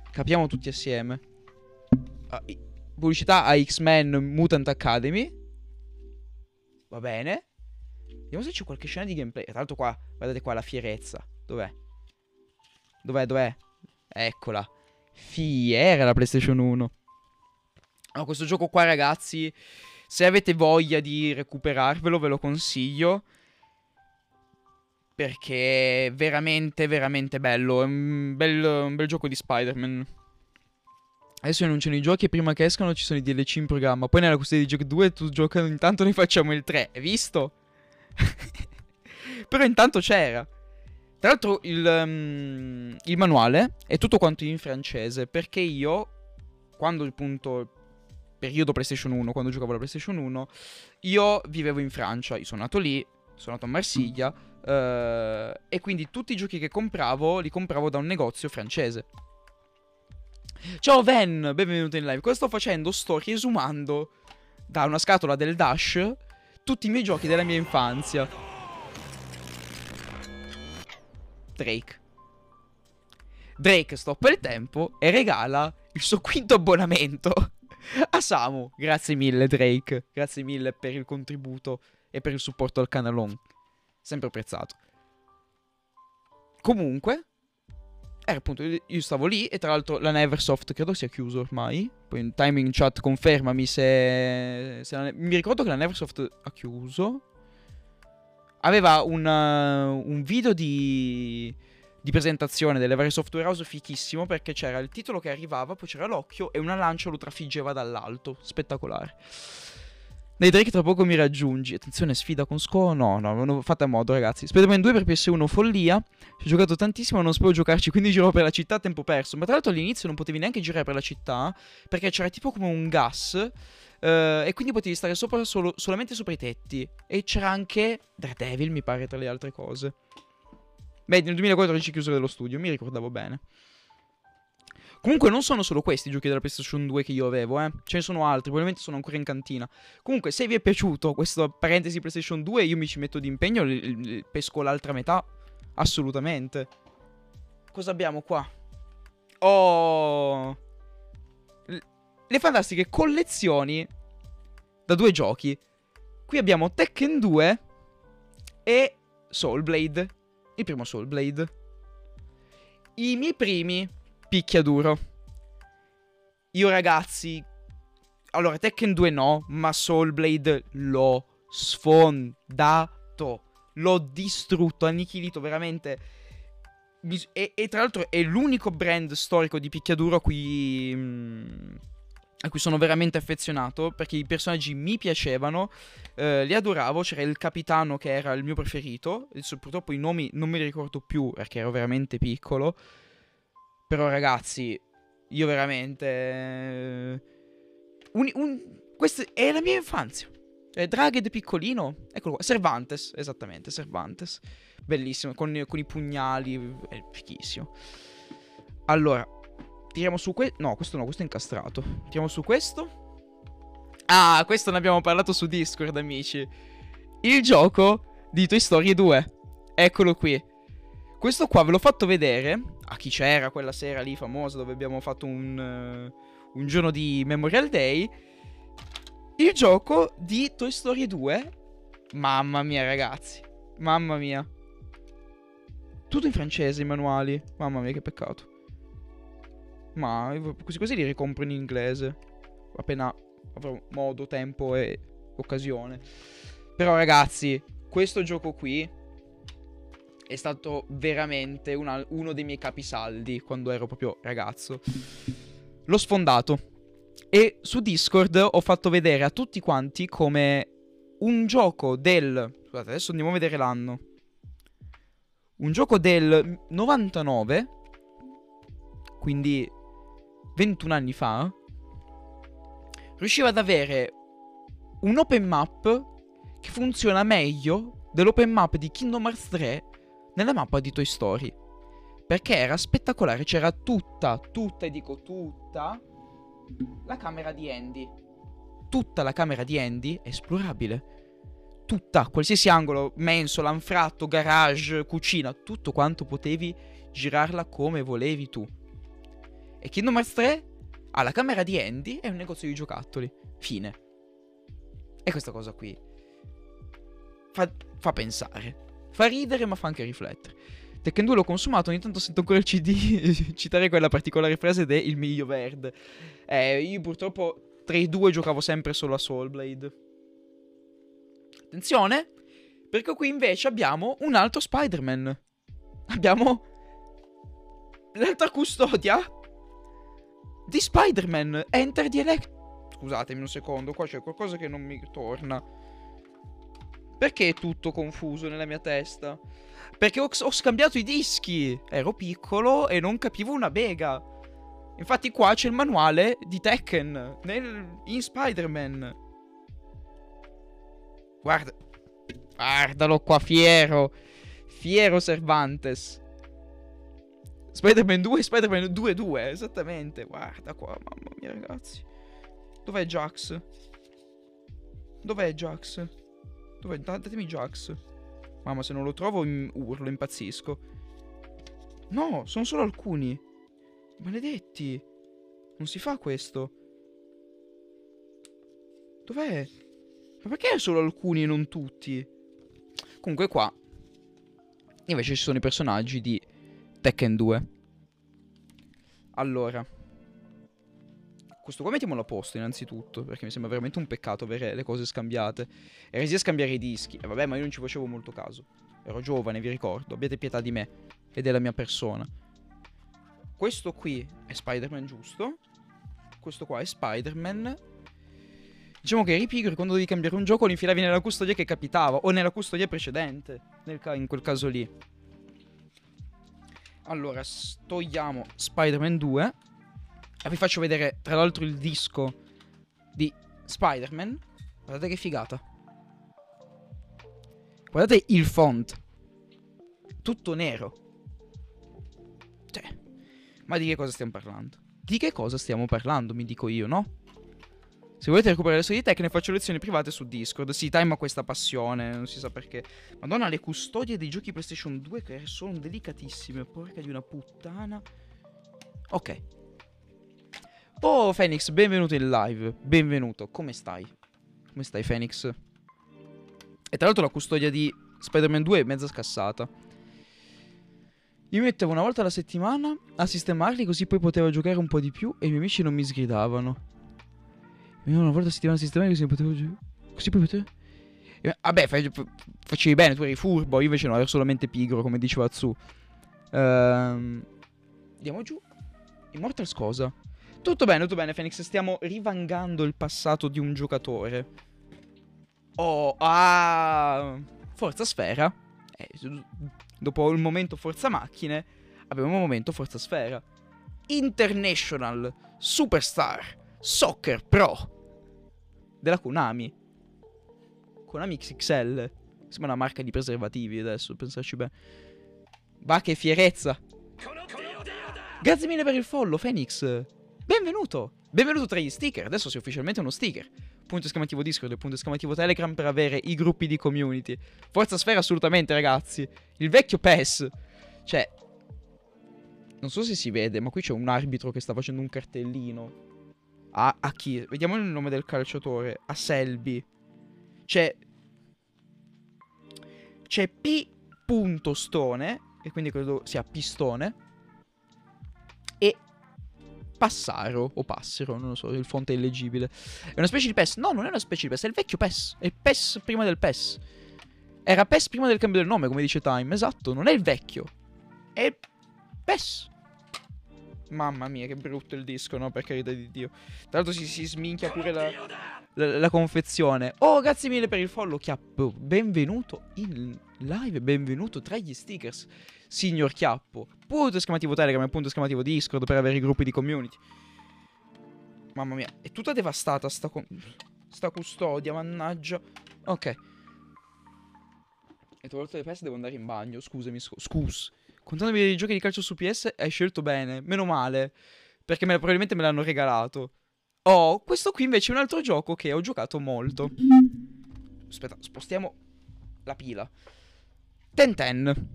Capiamo tutti assieme. Ah, pubblicità a X-Men Mutant Academy. Va bene. Vediamo se c'è qualche scena di gameplay. Tra l'altro qua, guardate qua la fierezza. Dov'è? Dov'è, dov'è? Eccola. Fiera la PlayStation 1. No, questo gioco qua, ragazzi, se avete voglia di recuperarvelo, ve lo consiglio perché è veramente, veramente bello. È un bel, un bel gioco di Spider-Man. Adesso annunciano i giochi e prima che escano ci sono i DLC in programma. Poi nella custodia di Gioco 2 tu giocano intanto noi facciamo il 3. Hai visto? Però intanto c'era. Tra l'altro il, um, il, manuale è tutto quanto in francese perché io, quando appunto periodo PlayStation 1, quando giocavo alla PlayStation 1, io vivevo in Francia, io sono nato lì, sono nato a Marsiglia Uh, e quindi tutti i giochi che compravo li compravo da un negozio francese. Ciao Ven, benvenuto in live. Cosa sto facendo? Sto riesumando da una scatola del Dash tutti i miei giochi della mia infanzia. Drake. Drake stoppa il tempo e regala il suo quinto abbonamento a Samu. Grazie mille Drake, grazie mille per il contributo e per il supporto al canalone sempre apprezzato. Comunque, era appunto, io stavo lì e tra l'altro la Neversoft credo sia chiuso ormai. Poi in timing chat confermami se, se la, mi ricordo che la Neversoft ha chiuso. Aveva una, un video di di presentazione delle varie software house fichissimo perché c'era il titolo che arrivava, poi c'era l'occhio e una lancia lo trafiggeva dall'alto. Spettacolare. Dai Drake tra poco mi raggiungi. Attenzione, sfida con Sco. No, no, non fate a modo, ragazzi. Spider-Man 2 per PS1, follia. Ci ho giocato tantissimo, non sapevo giocarci, quindi giro per la città a tempo perso. Ma tra l'altro all'inizio non potevi neanche girare per la città, perché c'era tipo come un gas. Uh, e quindi potevi stare sopra solo, solamente sopra i tetti. E c'era anche Daredevil, mi pare, tra le altre cose. Beh, nel 2014 chiusura dello studio, mi ricordavo bene. Comunque non sono solo questi i giochi della PlayStation 2 che io avevo, eh. Ce ne sono altri, probabilmente sono ancora in cantina. Comunque, se vi è piaciuto questo parentesi PlayStation 2, io mi ci metto d'impegno, pesco l'altra metà. Assolutamente. Cosa abbiamo qua? Oh! Le fantastiche collezioni da due giochi. Qui abbiamo Tekken 2 e Soul Blade. Il primo Soul Blade. I miei primi picchiaduro. Io ragazzi... Allora, Tekken 2 no, ma Soul Blade l'ho sfondato. L'ho distrutto, annichilito veramente. E, e, tra l'altro è l'unico brand storico di picchiaduro a cui... A cui sono veramente affezionato perché i personaggi mi piacevano, eh, li adoravo, c'era il capitano che era il mio preferito, purtroppo i nomi non me li ricordo più perché ero veramente piccolo, però ragazzi, io veramente... Eh, un, un, questa è la mia infanzia. Eh, Draghed piccolino, eccolo qua, Cervantes, esattamente, Cervantes. Bellissimo, con, con i pugnali, è fichissimo. Allora, Tiriamo su questo. No, questo no, questo è incastrato. Tiriamo su questo. Ah, questo ne abbiamo parlato su Discord, amici. Il gioco di Toy Story 2. Eccolo qui. Questo qua ve l'ho fatto vedere a chi c'era quella sera lì famosa dove abbiamo fatto un, uh, un giorno di Memorial Day. Il gioco di Toy Story 2. Mamma mia, ragazzi. Mamma mia. Tutto in francese i manuali. Mamma mia, che peccato. Ma così così li ricompro in inglese. Appena avrò modo, tempo e occasione. Però ragazzi, questo gioco qui è stato veramente una, uno dei miei capisaldi quando ero proprio ragazzo. L'ho sfondato. E su Discord ho fatto vedere a tutti quanti come un gioco del... Scusate, adesso andiamo a vedere l'anno. Un gioco del 99, quindi 21 anni fa, riusciva ad avere un open map che funziona meglio dell'open map di Kingdom Hearts 3 nella mappa di Toy Story. Perché era spettacolare, c'era tutta, tutta, e dico tutta, la camera di Andy. Tutta la camera di Andy è esplorabile. Tutta, qualsiasi angolo, mensola, anfratto, garage, cucina, tutto quanto potevi girarla come volevi tu. E Kingdom Hearts 3 ha la camera di Andy e un negozio di giocattoli. Fine. E questa cosa qui fa, fa pensare. Fa ridere ma fa anche riflettere. Tekken 2 l'ho consumato, ogni tanto sento ancora il CD citare quella particolare frase del miglio verde. Eh, io purtroppo tra i due giocavo sempre solo a Soul Blade. Attenzione, perché qui invece abbiamo un altro Spider-Man. Abbiamo l'altra custodia di Spider-Man Enter the Elect... Scusatemi un secondo, qua c'è qualcosa che non mi torna. Perché è tutto confuso nella mia testa? Perché ho, ho scambiato i dischi. Ero piccolo e non capivo una bega. Infatti qua c'è il manuale di Tekken nel, in Spider-Man. Guarda. Guardalo qua, fiero. Fiero Cervantes. Spider-Man 2 e Spider-Man 2-2, esattamente. Guarda qua, mamma mia, ragazzi. Dov'è Jax? Dov'è Jax? Dov'è? Datemi Jax. Mamma, se non lo trovo urlo, impazzisco. No, sono solo alcuni. Maledetti. Non si fa questo. Dov'è? Ma perché solo alcuni e non tutti? Comunque qua invece ci sono i personaggi di Tekken 2. Allora. questo qua mettiamolo a posto innanzitutto, perché mi sembra veramente un peccato avere le cose scambiate. Eresia scambiare i dischi. E vabbè, ma io non ci facevo molto caso. Ero giovane, vi ricordo. Abbiate pietà di me e della mia persona. Questo qui è Spider-Man giusto. Questo qua è Spider-Man. Diciamo che eri pigro quando devi cambiare un gioco lo infilavi nella custodia che capitava o nella custodia precedente, ca- in quel caso lì. Allora, togliamo Spider-Man 2 e vi faccio vedere tra l'altro il disco di Spider-Man. Guardate che figata. Guardate il font. Tutto nero. Cioè, ma di che cosa stiamo parlando? Di che cosa stiamo parlando, mi dico io, no? Se volete recuperare le sue tecniche, faccio lezioni private su Discord. Sì, Time ha questa passione, non si sa perché. Madonna, le custodie dei giochi PlayStation 2 che sono delicatissime. Porca di una puttana. Ok. Oh, Phoenix, benvenuto in live. Benvenuto. Come stai? Come stai, Phoenix? E tra l'altro la custodia di Spider-Man 2 è mezza scassata. Mi mettevo una volta alla settimana a sistemarli così poi potevo giocare un po' di più e i miei amici non mi sgridavano. Mi una volta a settimana a sistemarli così potevo giocare. Così poi potevo... Vabbè, facevi bene, tu eri furbo, io invece no, ero solamente pigro, come diceva Tsu. Ehm... Andiamo giù. Immortals cosa? Tutto bene, tutto bene, Phoenix. Stiamo rivangando il passato di un giocatore. Oh, ah... Forza Sfera. Eh, dopo il momento Forza Macchine, abbiamo un momento Forza Sfera. International Superstar Soccer Pro della Konami. Konami XXL. Sembra una marca di preservativi adesso, pensarci bene. Va che fierezza. Grazie mille per il follow, Phoenix. Benvenuto. Benvenuto tra gli sticker. Adesso sei ufficialmente uno sticker. Punto esclamativo Discord e punto esclamativo Telegram per avere i gruppi di community. Forza Sfera assolutamente, ragazzi. Il vecchio PES. Cioè... Non so se si vede, ma qui c'è un arbitro che sta facendo un cartellino. A, a chi? Vediamo il nome del calciatore. A Selby. C'è... C'è P. Stone. E quindi credo sia Pistone. E Passaro o Passero, non lo so, il fonte è illeggibile. È una specie di PES? No, non è una specie di PES, è il vecchio PES. È il PES prima del PES. Era PES prima del cambio del nome, come dice Time. Esatto, non è il vecchio. È PES. Mamma mia, che brutto il disco, no? Per carità di Dio. Tra l'altro si, si sminchia pure la, la, la, confezione. Oh, grazie mille per il follow, Chiappo. Benvenuto in live, benvenuto tra gli stickers, signor Chiappo. Punto esclamativo Telegram punto esclamativo Discord per avere i gruppi di community. Mamma mia, è tutta devastata sta, sta custodia, mannaggia. Ok. E tolto le peste devo andare in bagno, scusami, scus. Contandomi dei giochi di calcio su PS hai scelto bene, meno male, perché me, probabilmente me l'hanno regalato. Oh, questo qui invece è un altro gioco che ho giocato molto. Aspetta, spostiamo la pila. Tenten.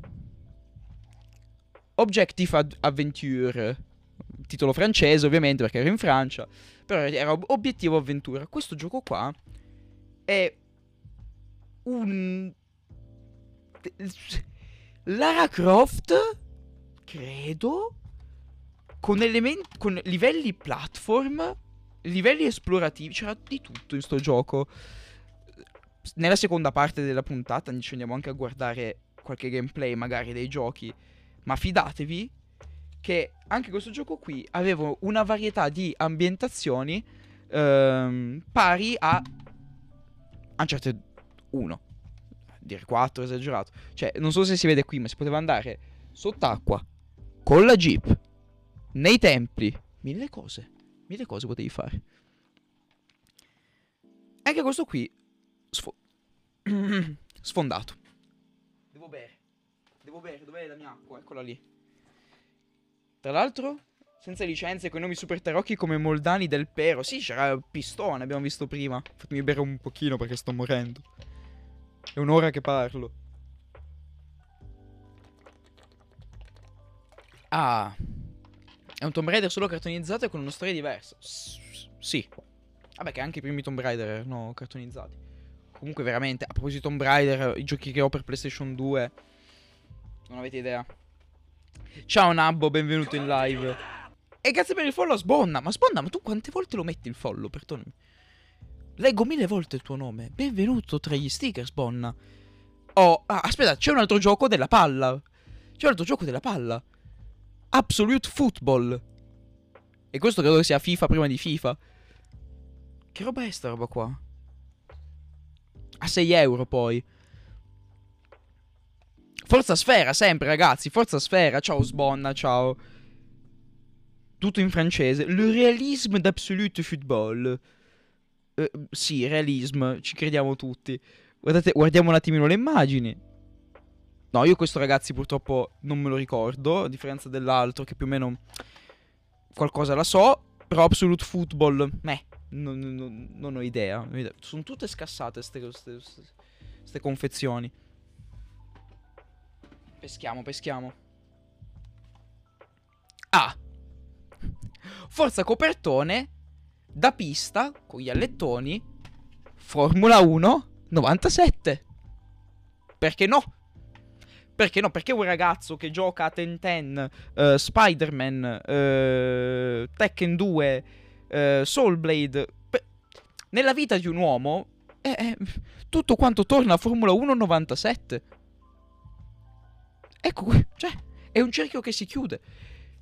Objective Ad Adventure. Titolo francese, ovviamente, perché ero in Francia. Però era Obiettivo Avventura. Questo gioco qua è un Lara Croft, credo, con, con livelli platform, livelli esplorativi, c'era di tutto in sto gioco. Nella seconda parte della puntata ci andiamo anche a guardare qualche gameplay magari dei giochi, ma fidatevi che anche questo gioco qui aveva una varietà di ambientazioni ehm, pari a Uncharted 1 dire 4 esagerato. Cioè, non so se si vede qui, ma si poteva andare sott'acqua con la Jeep nei templi. Mille cose. Mille cose potevi fare. Anche questo qui sfo- sfondato. Devo bere. Devo bere, dov'è la mia acqua? Eccola lì. Tra l'altro, senza licenze, con nomi super tarocchi come Moldani del Pero. Sì, c'era Pistone, abbiamo visto prima. Fatemi bere un pochino perché sto morendo. È un'ora che parlo. Ah. È un Tomb Raider solo cartonizzato e con una storia diversa. S sì. Vabbè, che anche i primi Tomb Raider erano cartonizzati. Comunque, veramente, a proposito di Tomb Raider, i giochi che ho per PlayStation 2. Non avete idea. Ciao Nabbo, benvenuto in live. E grazie per il follow a Sbonna. Ma Sbonna, ma tu quante volte lo metti il follow? Perdonami. Leggo mille volte il tuo nome. Benvenuto tra gli sticker, Sbonna. Oh, ah, aspetta, c'è un altro gioco della palla. C'è un altro gioco della palla. Absolute Football. E questo credo sia FIFA prima di FIFA. Che roba è sta roba qua? A 6 euro poi. Forza Sfera, sempre ragazzi. Forza Sfera. Ciao Sbonna, ciao. Tutto in francese. Le réalisme d'absolute football. Uh, sì, realism. Ci crediamo tutti. Guardate, guardiamo un attimino le immagini. No, io questo ragazzi purtroppo non me lo ricordo, a differenza dell'altro che più o meno qualcosa la so, però Absolute Football, meh, non, non, non ho idea. Sono tutte scassate queste confezioni. Peschiamo, peschiamo. Ah! Forza copertone da pista con gli allettoni Formula 1 97. Perché no? Perché no? Perché un ragazzo che gioca a Ten uh, Spider-Man, uh, Tekken 2, uh, Soul Blade, pe- nella vita di un uomo, eh, eh, tutto quanto torna a Formula 1 97. Ecco, cioè, è un cerchio che si chiude.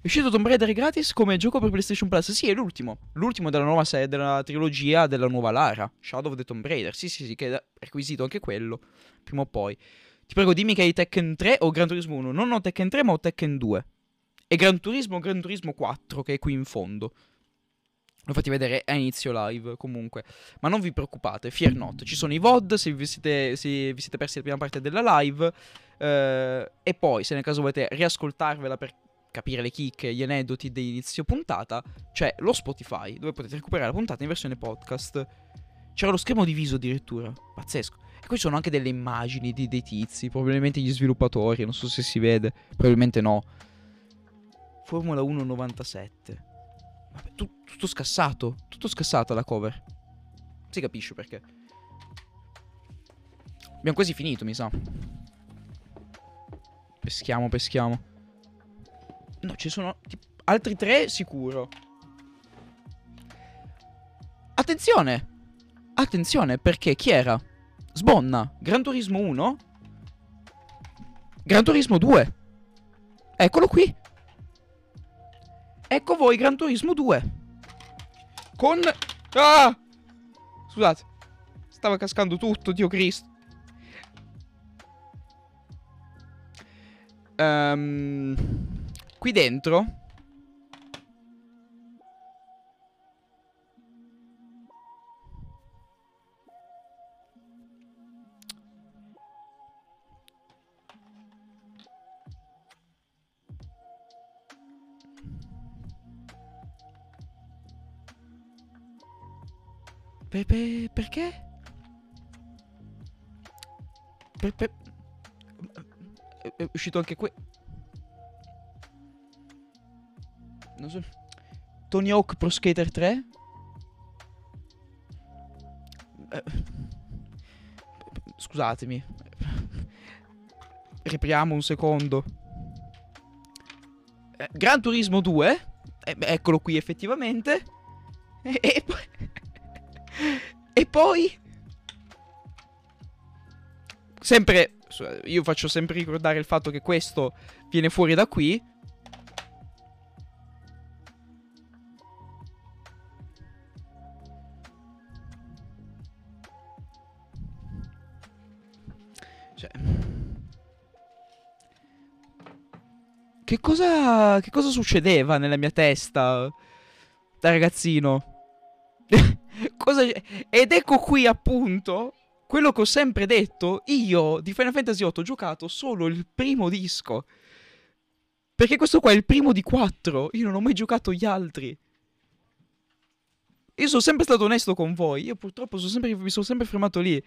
È uscito Tomb Raider gratis come gioco per PlayStation Plus. Sì, è l'ultimo. L'ultimo della nuova serie, della trilogia della nuova Lara. Shadow of the Tomb Raider. Sì, sì, sì, che è requisito anche quello. Prima o poi. Ti prego, dimmi che hai Tekken 3 o Gran Turismo 1. Non ho Tekken 3, ma ho Tekken 2. E Gran Turismo o Gran Turismo 4, che è qui in fondo. L'ho fatti vedere a inizio live, comunque. Ma non vi preoccupate, fear not. Ci sono i VOD, se vi siete, se vi siete persi la prima parte della live. Eh, e poi, se nel caso volete riascoltarvela per capire le chicche, gli aneddoti di inizio puntata, c'è lo Spotify, dove potete recuperare la puntata in versione podcast. C'era lo schermo diviso addirittura, pazzesco. E qui sono anche delle immagini di, dei tizi, probabilmente gli sviluppatori, non so se si vede, probabilmente no. Formula 1 97. Vabbè, tu, tutto scassato, tutto scassato la cover. Si capisce perché. Abbiamo quasi finito, mi sa. Peschiamo, peschiamo. No, ci sono altri tre sicuro. Attenzione! Attenzione, perché chi era? Sbonna, Gran Turismo 1? Gran Turismo 2. Eccolo qui. Ecco voi, Gran Turismo 2. Con... Ah! Scusate. Stava cascando tutto, Dio Cristo. Ehm... Um... Qui dentro Per, per, perché? Per, per... È uscito anche qui. Non so. Tony Hawk Pro Skater 3. Eh, scusatemi. Ripriamo un secondo. Eh, Gran Turismo 2. Eh, eccolo qui effettivamente. E, e e poi... Sempre... Io faccio sempre ricordare il fatto che questo viene fuori da qui. Cosa, che cosa succedeva nella mia testa da ragazzino? cosa... Ed ecco qui appunto quello che ho sempre detto. Io di Final Fantasy VIII ho giocato solo il primo disco. Perché questo qua è il primo di quattro. Io non ho mai giocato gli altri. Io sono sempre stato onesto con voi. Io purtroppo sono sempre, mi sono sempre fermato lì.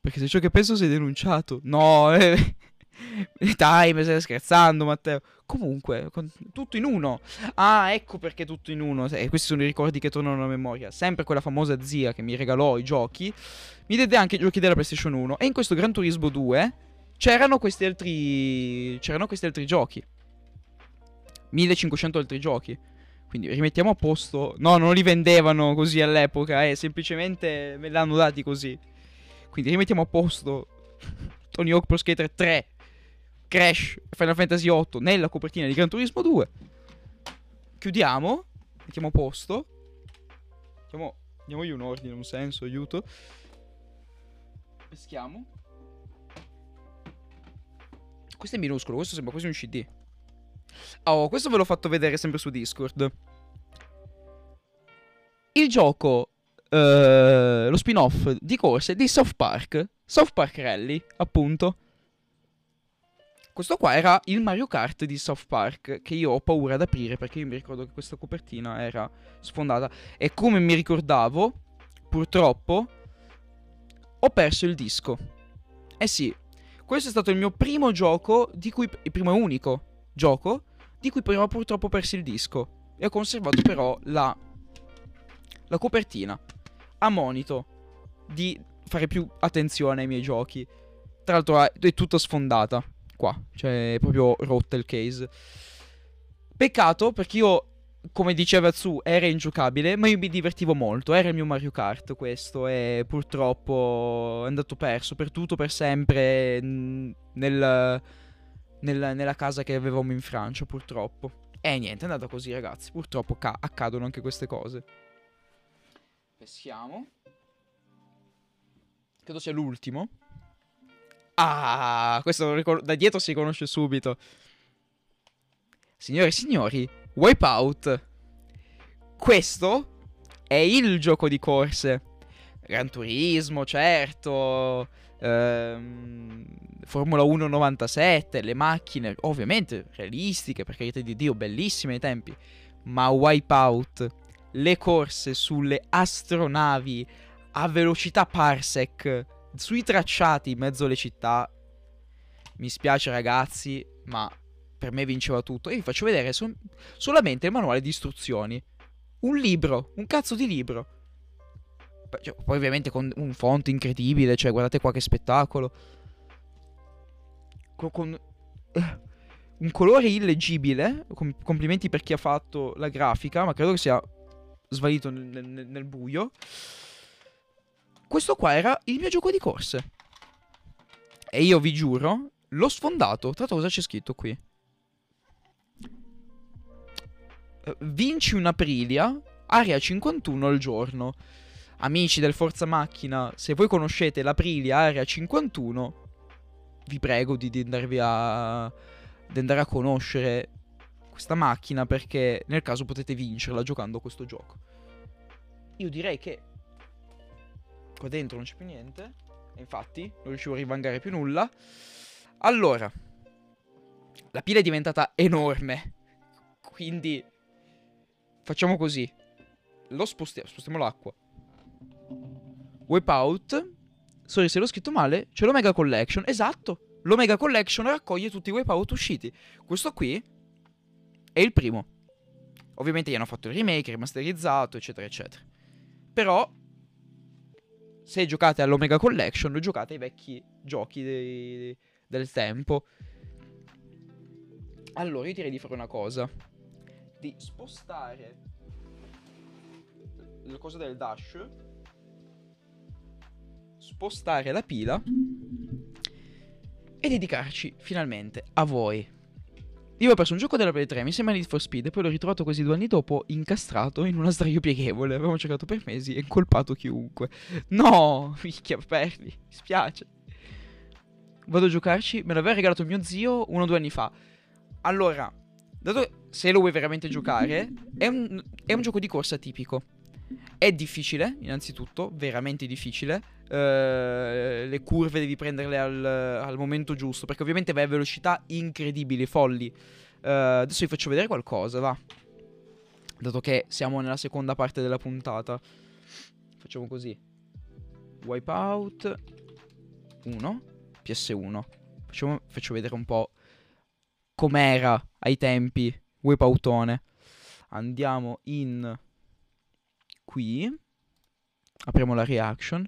Perché se ciò che penso sei denunciato. No, eh. Mi stai scherzando, Matteo. Comunque, con... tutto in uno. Ah, ecco perché tutto in uno. E questi sono i ricordi che tornano alla memoria. Sempre quella famosa zia che mi regalò i giochi. Mi diede anche i giochi della PlayStation 1. E in questo Gran Turismo 2 c'erano questi altri. C'erano questi altri giochi. 1500 altri giochi. Quindi rimettiamo a posto. No, non li vendevano così all'epoca, eh, semplicemente me li hanno dati così. Quindi rimettiamo a posto Tony Hawk Pro Skater 3, Crash, Final Fantasy 8 nella copertina di Gran Turismo 2. Chiudiamo, mettiamo a posto. Mettiamo, diamogli un ordine, un senso, aiuto. Peschiamo. Questo è minuscolo, questo sembra quasi un CD. Oh, questo ve l'ho fatto vedere sempre su Discord. Il gioco, eh, lo spin-off di corse di South Park, South Park Rally, appunto. Questo qua era il Mario Kart di South Park che io ho paura ad aprire perché io mi ricordo che questa copertina era sfondata e come mi ricordavo, purtroppo, ho perso il disco. Eh sì, questo è stato il mio primo gioco, di cui, il primo e unico gioco, di cui prima purtroppo ho perso il disco. E ho conservato però la, la copertina a monito di fare più attenzione ai miei giochi. Tra l'altro è tutta sfondata qua, cioè è proprio rotta il case. Peccato perché io, come diceva Zu, era ingiocabile, ma io mi divertivo molto. Era il mio Mario Kart questo e purtroppo è andato perso per tutto, per sempre nel, nel, nella casa che avevamo in Francia, purtroppo. E niente, è andata così ragazzi, purtroppo ca- accadono anche queste cose. Peschiamo. Credo sia l'ultimo. Ah, questo da dietro si riconosce subito. Signore e signori, Wipeout. Questo è il gioco di corse. Gran Turismo, certo. Ehm, Formula 1 97, le macchine, ovviamente realistiche, per carità di Dio, bellissime ai tempi. Ma Wipeout, le corse sulle astronavi a velocità parsec sui tracciati in mezzo alle città. Mi spiace ragazzi, ma per me vinceva tutto. E vi faccio vedere so- solamente il manuale di istruzioni. Un libro, un cazzo di libro. Cioè, poi ovviamente con un font incredibile, cioè guardate qua che spettacolo. Con, con uh, un colore illeggibile. Com- complimenti per chi ha fatto la grafica, ma credo che sia svanito nel, nel, nel buio. Questo qua era il mio gioco di corse. E io vi giuro, l'ho sfondato. Tra l'altro cosa c'è scritto qui? Uh, vinci un Aprilia, area 51 al giorno. Amici del Forza Macchina, se voi conoscete l'Aprilia area 51, vi prego di, di andarvi a... di andare a conoscere questa macchina perché nel caso potete vincerla giocando questo gioco. Io direi che qua dentro non c'è più niente. E infatti non riuscivo a rivangare più nulla. Allora, la pila è diventata enorme. Quindi facciamo così. Lo spostiamo, spostiamo l'acqua. Wipeout. Sorry se l'ho scritto male. C'è l'Omega Collection. Esatto. L'Omega Collection raccoglie tutti i Wipeout usciti. Questo qui è il primo. Ovviamente gli hanno fatto il remake, remasterizzato, eccetera, eccetera. Però se giocate all'Omega Collection, giocate ai vecchi giochi dei, del tempo. Allora, io direi di fare una cosa. Di spostare la cosa del dash. Spostare la pila. E dedicarci finalmente a voi. Io ho perso un gioco della Play 3, mi sembra Need for Speed, e poi l'ho ritrovato quasi due anni dopo, incastrato in una sdraio pieghevole. Avevamo cercato per mesi e incolpato chiunque. No, minchia, perdi, mi spiace. Vado a giocarci, me l'aveva regalato mio zio uno o due anni fa. Allora, dato se lo vuoi veramente giocare, è un, è un gioco di corsa tipico. È difficile, innanzitutto, veramente difficile. Uh, le curve devi prenderle al, al, momento giusto. Perché ovviamente vai a velocità incredibili, folli. Uh, adesso vi faccio vedere qualcosa, va. Dato che siamo nella seconda parte della puntata. Facciamo così. Wipeout 1, PS1. Facciamo, faccio vedere un po' com'era ai tempi Wipeoutone. Andiamo in qui. Apriamo la reaction.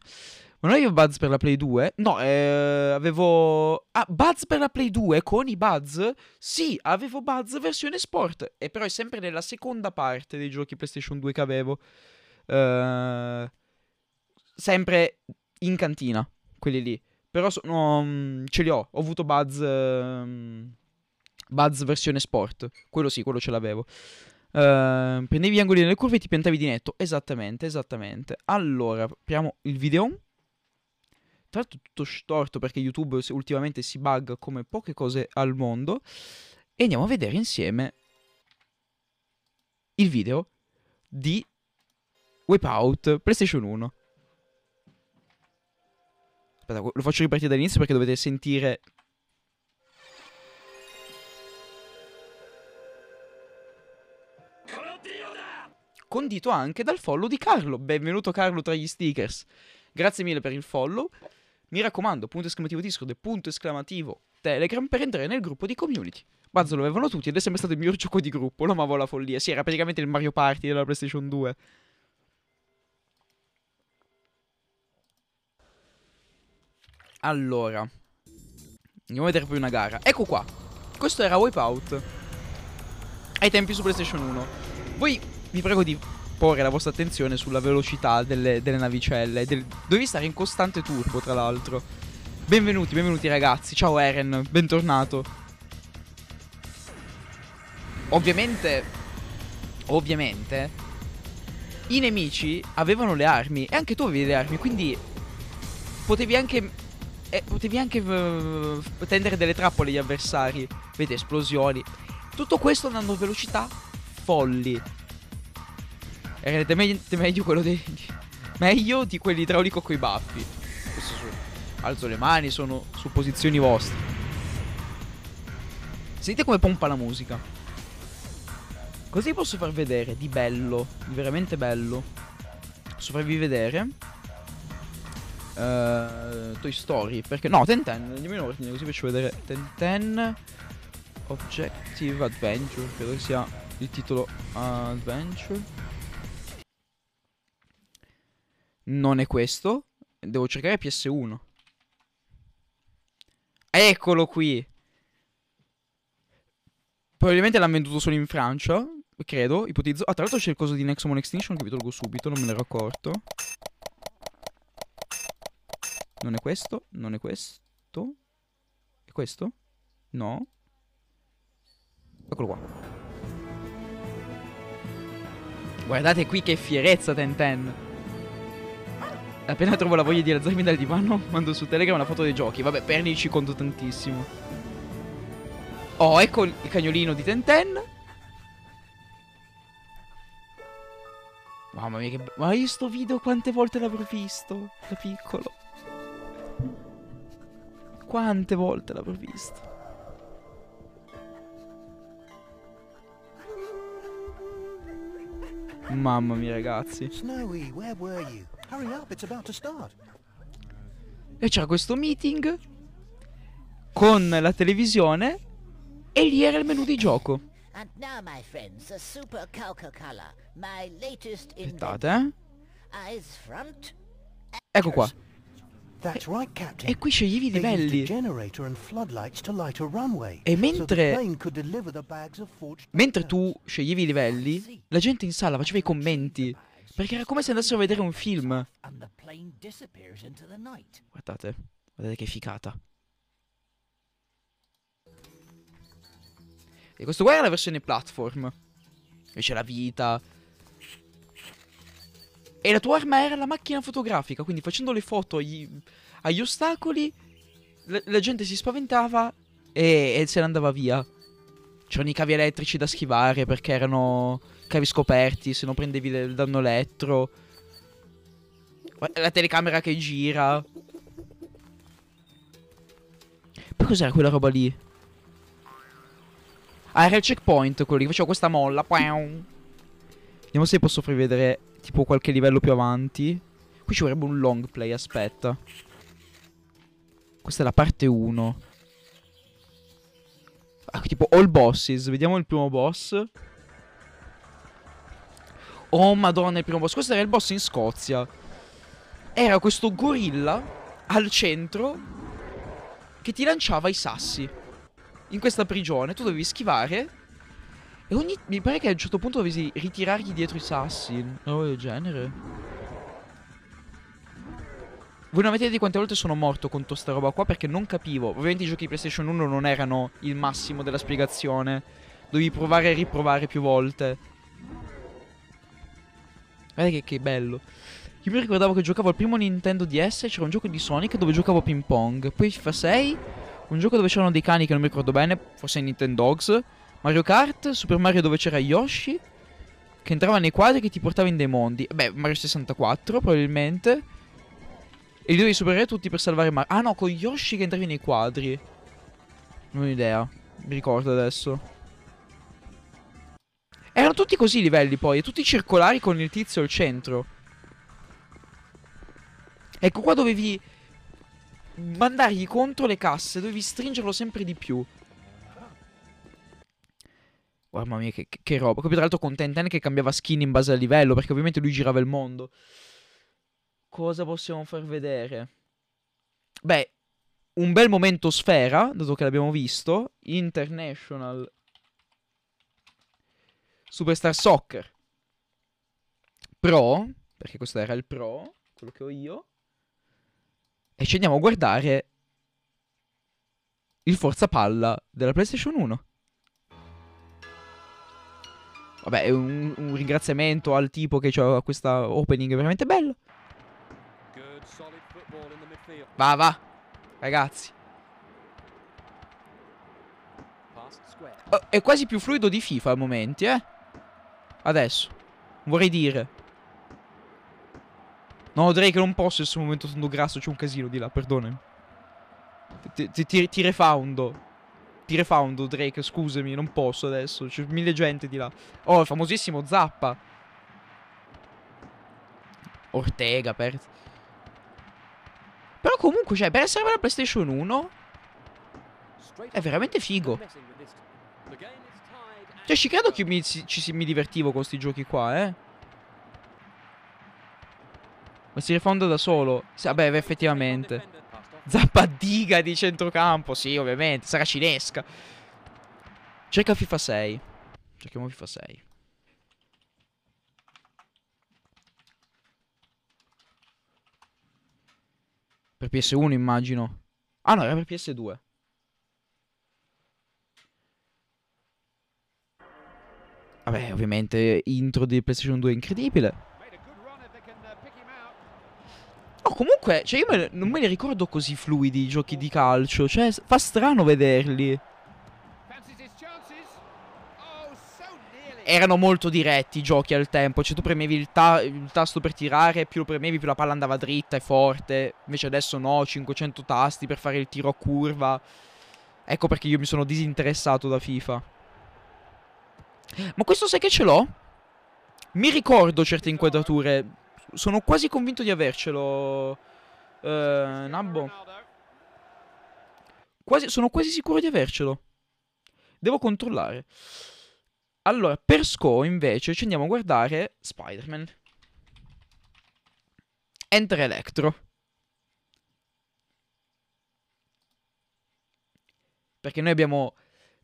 Ma non avevo Buzz per la Play 2? No, eh, avevo... Ah, Buzz per la Play 2 con i Buzz? Sì, avevo Buzz versione sport. E però è sempre nella seconda parte dei giochi PlayStation 2 che avevo. Eh, sempre in cantina, quelli lì. Però sono... mm, ce li ho. Ho avuto Buzz... ehm, Buzz versione sport. Quello sì, quello ce l'avevo. Eh, prendevi gli angoli nelle curve e ti piantavi di netto. Esattamente, esattamente. Allora, apriamo il video. Tra l'altro tutto storto perché YouTube ultimamente si bugga come poche cose al mondo. E andiamo a vedere insieme il video di Wipeout PlayStation 1. Aspetta, lo faccio ripartire dall'inizio perché dovete sentire condito anche dal follow di Carlo. Benvenuto Carlo tra gli stickers. Grazie mille per il follow. Mi raccomando, punto esclamativo Discord e punto esclamativo Telegram per entrare nel gruppo di community. Buzz lo avevano tutti ed è sempre stato il miglior gioco di gruppo. Lo amavo la follia. Sì, era praticamente il Mario Party della PlayStation 2. Allora, andiamo a vedere poi una gara. Ecco qua. Questo era Wipeout. Ai tempi su PlayStation 1. Voi vi prego di porre la vostra attenzione sulla velocità delle, delle navicelle. del- dovevi stare in costante turbo, tra l'altro. Benvenuti, benvenuti ragazzi. Ciao Eren, bentornato. Ovviamente, ovviamente, i nemici avevano le armi e anche tu avevi le armi, quindi potevi anche, eh, potevi anche eh, tendere delle trappole agli avversari. Vedi, esplosioni. Tutto questo andando a velocità folli. E rendete meglio, meglio quello dei. meglio di quelli idraulico coi baffi. Questo su. Alzo le mani, sono supposizioni vostre. Sentite come pompa la musica. Cosa vi posso far vedere di bello? Di veramente bello? Posso farvi vedere? Eh, Toy Story. Perché. No, Tenten. Andiamo in ordine così faccio vedere. Tenten. Objective Adventure. Credo che sia il titolo Adventure. Non è questo. Devo cercare PS1. Eccolo qui. Probabilmente l'hanno venduto solo in Francia. Credo, ipotizzo. Ah, tra l'altro c'è il coso di Nexomon Extinction che vi tolgo subito, non me ne ero accorto. Non è questo? Non è questo? È questo? No. Eccolo qua. Guardate qui che fierezza Tenten. Appena trovo la voglia di alzarmi dal divano, mando su Telegram una foto dei giochi. Vabbè, per lì ci conto tantissimo. Oh, ecco il cagnolino di Tenten. Mamma mia, che... Ma io sto video quante volte l'avrò visto da piccolo? Quante volte l'avrò visto? Mamma mia, ragazzi. Snowy, where were you? Hurry up, it's about to start. E c'era questo meeting con la televisione e lì era il menu di gioco. And now, my friends, the Super Coca-Cola, my latest Aspettate, eh. Eyes front, Ecco qua. That's right, Captain. E qui sceglievi i livelli. generator and floodlights to light a runway. E mentre- Mentre tu sceglievi i livelli, la gente in sala faceva i commenti. Perché era come se andassero a vedere un film. Guardate, guardate che ficata. E questo qua era la versione platform. E c'è la vita. E la tua arma era la macchina fotografica. Quindi facendo le foto agli, agli ostacoli, la, la gente si spaventava e, e se ne andava via. C'erano i cavi elettrici da schivare perché erano cavi scoperti. Se no prendevi il danno elettro. La telecamera che gira. Poi cos'era quella roba lì? Ah, era il checkpoint quello lì. Facevo questa molla. Vediamo se posso farvi vedere tipo qualche livello più avanti. Qui ci vorrebbe un long play, aspetta. Questa è la parte 1. Ah, tipo all bosses. Vediamo il primo boss. Oh madonna, il primo boss. Questo era il boss in Scozia. era questo gorilla al centro che ti lanciava i sassi in questa prigione. Tu dovevi schivare. E ogni. Mi pare che a un certo punto dovevi ritirargli dietro i sassi. Una roba del genere. Voi non avete idea di quante volte sono morto contro sta roba qua perché non capivo. Ovviamente i giochi di PlayStation 1 non erano il massimo della spiegazione. Dovevi provare e riprovare più volte. Guarda che, che bello. Io mi ricordavo che giocavo al primo Nintendo DS. C'era un gioco di Sonic dove giocavo ping pong. Poi FIFA 6. Un gioco dove c'erano dei cani che non mi ricordo bene. Forse Nintendo Dogs. Mario Kart. Super Mario dove c'era Yoshi. Che entrava nei quadri che ti portava in dei mondi. Beh, Mario 64 probabilmente. E li dovevi superare tutti per salvare Mario. Ah no, con Yoshi che entravi nei quadri. Non ho idea. Mi ricordo adesso. Erano tutti così i livelli poi. Tutti circolari con il tizio al centro. Ecco qua dovevi mandargli contro le casse. Dovevi stringerlo sempre di più. Oh, mamma mia, che, che, roba. Poi tra l'altro con Tenten che cambiava skin in base al livello. Perché ovviamente lui girava il mondo. Cosa possiamo far vedere? Beh, un bel momento sfera, dato che l'abbiamo visto. International Superstar Soccer Pro, perché questo era il Pro, quello che ho io. E ci andiamo a guardare il Forza Palla della PlayStation 1. Vabbè, un, un ringraziamento al tipo che ha questa opening veramente bello. Va, va, ragazzi. Oh, è quasi più fluido di FIFA al momenti, eh. Adesso. Vorrei dire. No, direi che non posso in questo momento tondo grasso, c'è un casino di là, perdonami. Ti, ti refoundo. Ti refoundo, Drake, scusami, non posso adesso. C'è mille gente di là. Oh, il famosissimo Zappa. Ortega, per... Però comunque, cioè, per essere per la PlayStation 1 è veramente figo. Cioè, ci credo che mi, ci, mi divertivo con questi giochi qua, eh. Ma si rifonda da solo. Sì, vabbè, effettivamente. Zappadiga di centrocampo. Sì, ovviamente. Sarà cinesca. Cerca FIFA 6. Cerchiamo FIFA 6. Per PS1 immagino. Ah no, era per PS2. Vabbè, ovviamente intro di PlayStation 2 incredibile. No, comunque, cioè io me, non me li ricordo così fluidi i giochi di calcio. Cioè, fa strano vederli. Erano molto diretti i giochi al tempo. Cioè, tu premevi il, ta il tasto per tirare, più lo premevi, più la palla andava dritta e forte. Invece adesso no, 500 tasti per fare il tiro a curva. Ecco perché io mi sono disinteressato da FIFA. Ma questo sai che ce l'ho? Mi ricordo certe inquadrature. Sono quasi convinto di avercelo. Uh, Nabbo. Quasi, sono quasi sicuro di avercelo. Devo controllare. Allora, per SCO invece ci andiamo a guardare Spider-Man. Enter Electro. Perché noi abbiamo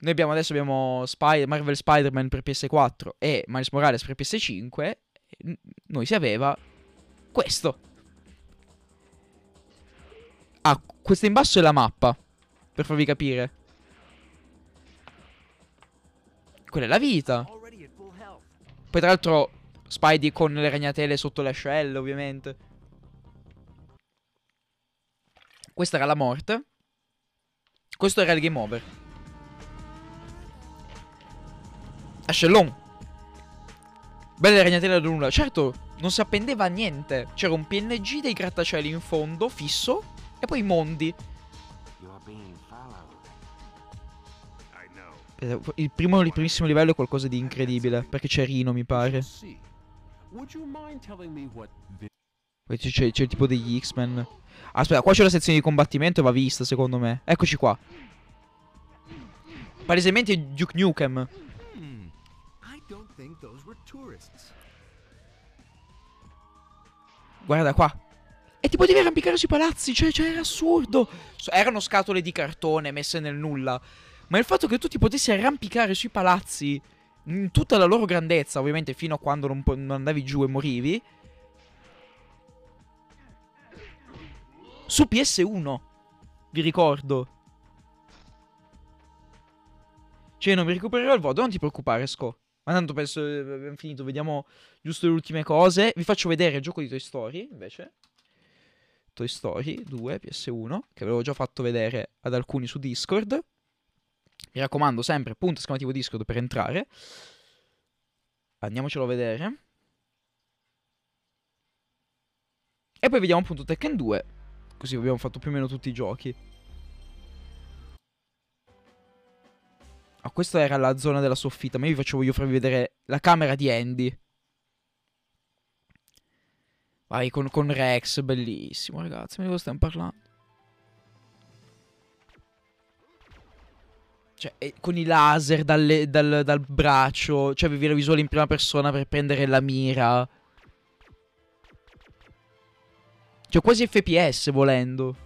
noi abbiamo adesso abbiamo Spy Marvel Spider-Man per PS4 e Miles Morales per PS5. Noi si aveva questo. Ah, questa in basso è la mappa. Per farvi capire. Quella è la vita. Poi tra l'altro Spidey con le ragnatele sotto le ascelle, ovviamente. Questa era la morte. Questo era il game over. Ascellon. Belle ragnatele da nulla. Certo, non si appendeva a niente. C'era un PNG dei grattacieli in fondo, fisso, e poi i mondi. Il, primo, il primissimo livello è qualcosa di incredibile, perché c'è Rino, mi pare. Poi c'è, c'è il tipo degli X-Men. Aspetta, qua c'è la sezione di combattimento e va vista, secondo me. Eccoci qua. Palesemente Duke Nukem. Guarda qua. E ti potevi arrampicare sui palazzi, cioè, cioè era assurdo. Erano scatole di cartone messe nel nulla. Ma il fatto che tu ti potessi arrampicare sui palazzi in tutta la loro grandezza, ovviamente fino a quando non, non andavi giù e morivi. Su PS1, vi ricordo. Cioè, non mi recupererò il voto, non ti preoccupare, Sco. Ma tanto penso eh, abbiamo finito, vediamo giusto le ultime cose. Vi faccio vedere il gioco di Toy Story, invece. Toy Story 2 PS1, che avevo già fatto vedere ad alcuni su Discord. Mi raccomando, sempre punto esclamativo Discord per entrare. Andiamocelo a vedere. E poi vediamo appunto Tekken 2. Così abbiamo fatto più o meno tutti i giochi. Ah, questa era la zona della soffitta, ma io vi faccio, voglio farvi vedere la camera di Andy. Vai, con, con Rex, bellissimo, ragazzi, ma di cosa stiamo parlando? Cioè, con i laser dalle- dal, dal braccio, cioè avevi la visuale in prima persona per prendere la mira. Cioè, quasi FPS volendo.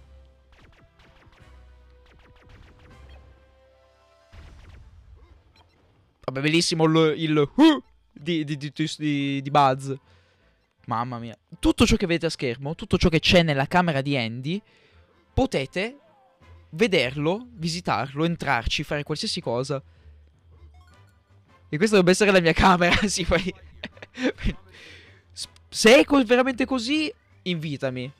Vabbè, bellissimo il, il uh, di, di, di, di- Buzz. Mamma mia. Tutto ciò che vedete a schermo, tutto ciò che c'è nella camera di Andy, potete vederlo, visitarlo, entrarci, fare qualsiasi cosa. E questa dovrebbe essere la mia camera, sì, poi... Se è veramente così, invitami.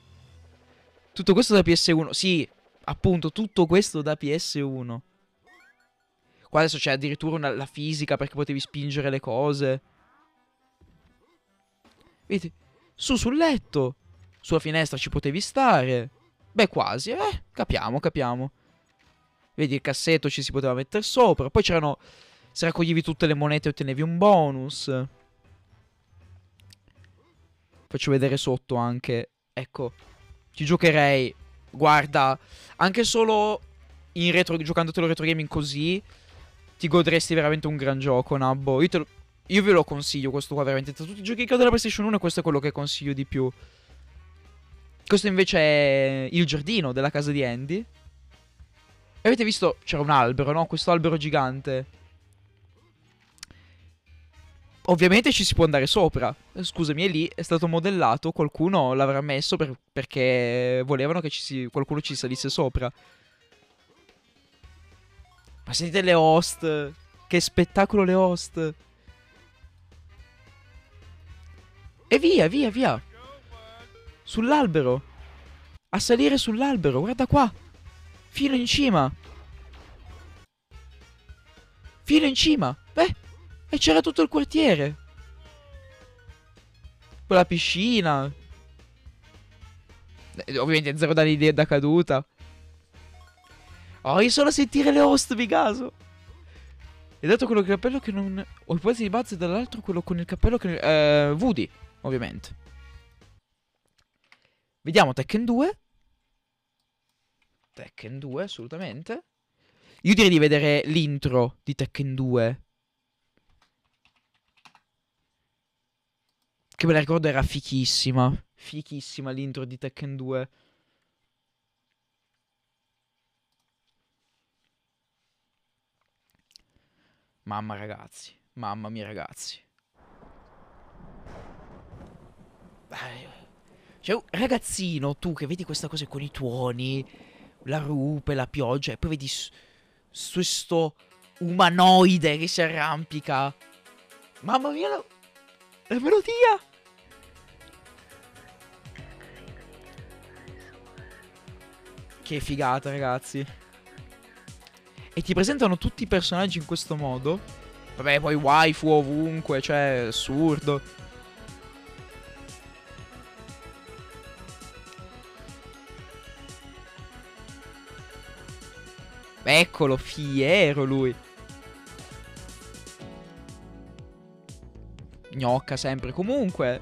Tutto questo da PS1. Sì, appunto, tutto questo da PS1. Qua adesso c'è addirittura una- la fisica perché potevi spingere le cose. Vedi? Su sul letto. Sulla finestra ci potevi stare. Beh, quasi, eh. Capiamo, capiamo. Vedi, il cassetto ci si poteva mettere sopra. Poi c'erano. Se raccoglievi tutte le monete ottenevi un bonus. Faccio vedere sotto anche. Ecco. Ci giocherei. Guarda. Anche solo in retro, giocandotelo retro gaming così. Ti godresti veramente un gran gioco, Nabbo. Io, lo- io ve lo consiglio questo qua, veramente. Tra tutti i giochi che ho della PlayStation 1, questo è quello che consiglio di più. Questo invece è il giardino della casa di Andy. Avete visto? C'era un albero, no? Questo albero gigante. Ovviamente ci si può andare sopra. Eh, Scusami, è lì, è stato modellato. Qualcuno l'avrà messo per- perché volevano che ci si- qualcuno ci salisse sopra. Ma sentite le host. Che spettacolo le host. E via, via, via. Sull'albero. A salire sull'albero, guarda qua. Fino in cima. Fino in cima. Beh, e c'era tutto il quartiere. Quella piscina. Eh, Ovviamente zero di- da caduta. Oh, io solo sentire le host, mi caso. E dato quello con il cappello che non... Ho il pezzo di Buzz e dall'altro quello con il cappello che... Eh, Woody, ovviamente. Vediamo Tekken 2. Tekken 2, assolutamente. Io direi di vedere l'intro di Tekken 2. Che me la ricordo era fichissima. Fichissima l'intro di Tekken 2. Mamma ragazzi, mamma mia ragazzi. Cioè, un ragazzino, tu che vedi questa cosa con i tuoni, la rupe, la pioggia, e poi vedi questo umanoide che si arrampica. Mamma mia, la, la melodia! Che figata, ragazzi. E ti presentano tutti i personaggi in questo modo. Vabbè, poi waifu ovunque, cioè, assurdo. Eccolo, fiero lui. Gnocca sempre comunque.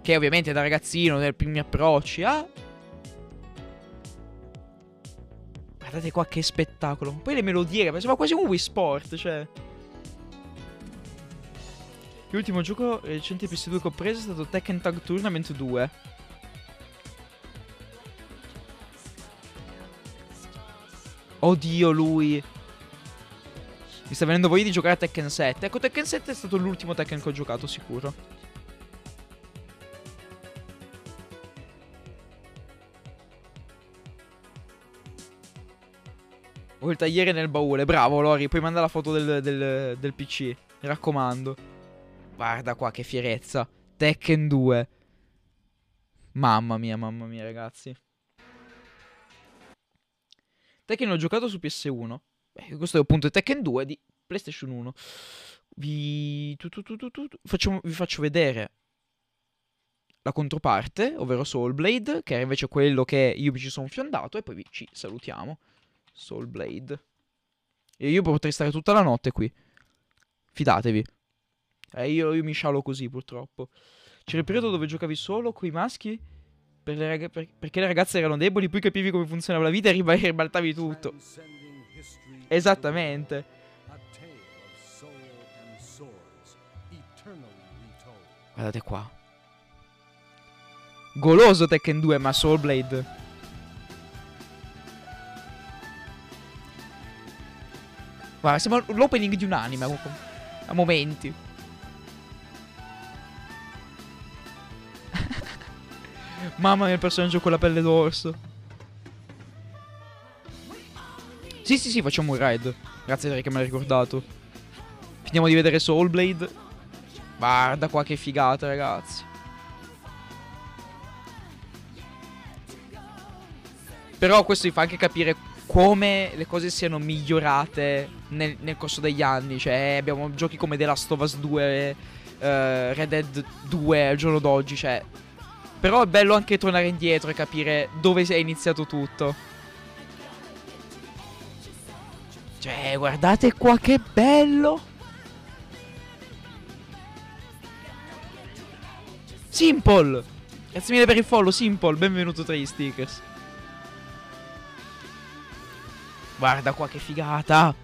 Che ovviamente da ragazzino, nei primi approcci, ah. guardate qua che spettacolo. Poi le melodie, ma sembra quasi un Wii Sport, cioè... L'ultimo gioco recente PS2 che ho preso è stato Tekken Tag Tournament 2. Oddio lui. Mi sta venendo voglia di giocare a Tekken 7. Ecco, Tekken 7 è stato l'ultimo Tekken che ho giocato, sicuro. Ho il tagliere nel baule. Bravo, Lori. Puoi mandare la foto del, del, del PC. Mi raccomando. Guarda qua che fierezza. Tekken 2. Mamma mia, mamma mia, ragazzi. Tekken l'ho giocato su PS1. Beh, questo è appunto Tekken 2 di PlayStation 1. Vi, tu, tu, tu, faccio, vi faccio vedere la controparte, ovvero Soulblade, che era invece quello che io mi ci sono fiondato, e poi vi, ci salutiamo. Soulblade. E io potrei stare tutta la notte qui. Fidatevi. Eh, io, io mi scialo così, purtroppo. C'era il periodo dove giocavi solo coi maschi per le rag- per- perché le ragazze erano deboli, poi capivi come funzionava la vita e riba- ribaltavi tutto. Esattamente. Guardate qua. Goloso Tekken 2, ma Soulblade. Guarda, sembra l'opening di un anime a- momenti. Mamma mia, il personaggio con la pelle d'orso. Sì, sì, sì, facciamo un raid. Grazie Terry che me l'hai ricordato. Finiamo di vedere Soulblade. Guarda qua che figata, ragazzi. Però questo vi fa anche capire come le cose siano migliorate nel, nel corso degli anni. Cioè, abbiamo giochi come The Last of Us 2, eh, Red Dead 2 al giorno d'oggi. Cioè, però è bello anche tornare indietro e capire dove è iniziato tutto. Cioè, guardate qua che bello. Simple. Grazie mille per il follow, Simple. Benvenuto tra gli stickers. Guarda qua che figata.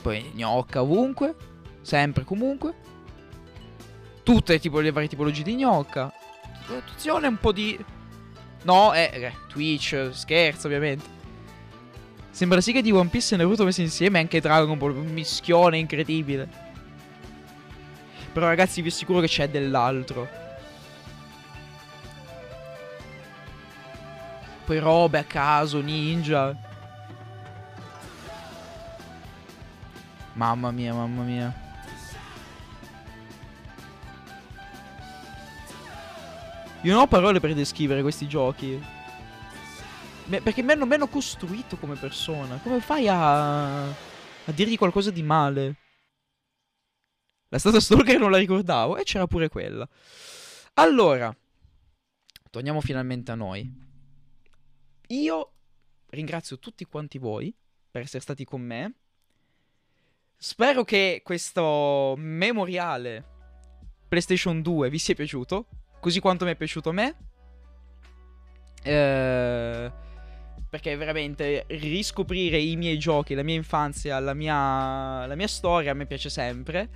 Poi gnocca ovunque. Sempre comunque. Tutte tipo, le varie tipologie di gnocca. Attenzione, un po' di. No, eh, eh, Twitch, scherzo ovviamente. Sembra sì che di One Piece e Naruto messi insieme anche Dragon Ball, un mischione incredibile. Però ragazzi vi assicuro che c'è dell'altro. Poi robe a caso, ninja. Mamma mia, mamma mia. Io non ho parole per descrivere questi giochi. Me- perché mi hanno, mi costruito come persona. Come fai a. a dirgli qualcosa di male? La stata stalker non la ricordavo. E c'era pure quella. Allora. Torniamo finalmente a noi. Io ringrazio tutti quanti voi per essere stati con me. Spero che questo memoriale PlayStation 2 vi sia piaciuto. Così quanto mi è piaciuto a me. Eh, perché veramente riscoprire i miei giochi, la mia infanzia, la mia, la mia storia me piace sempre.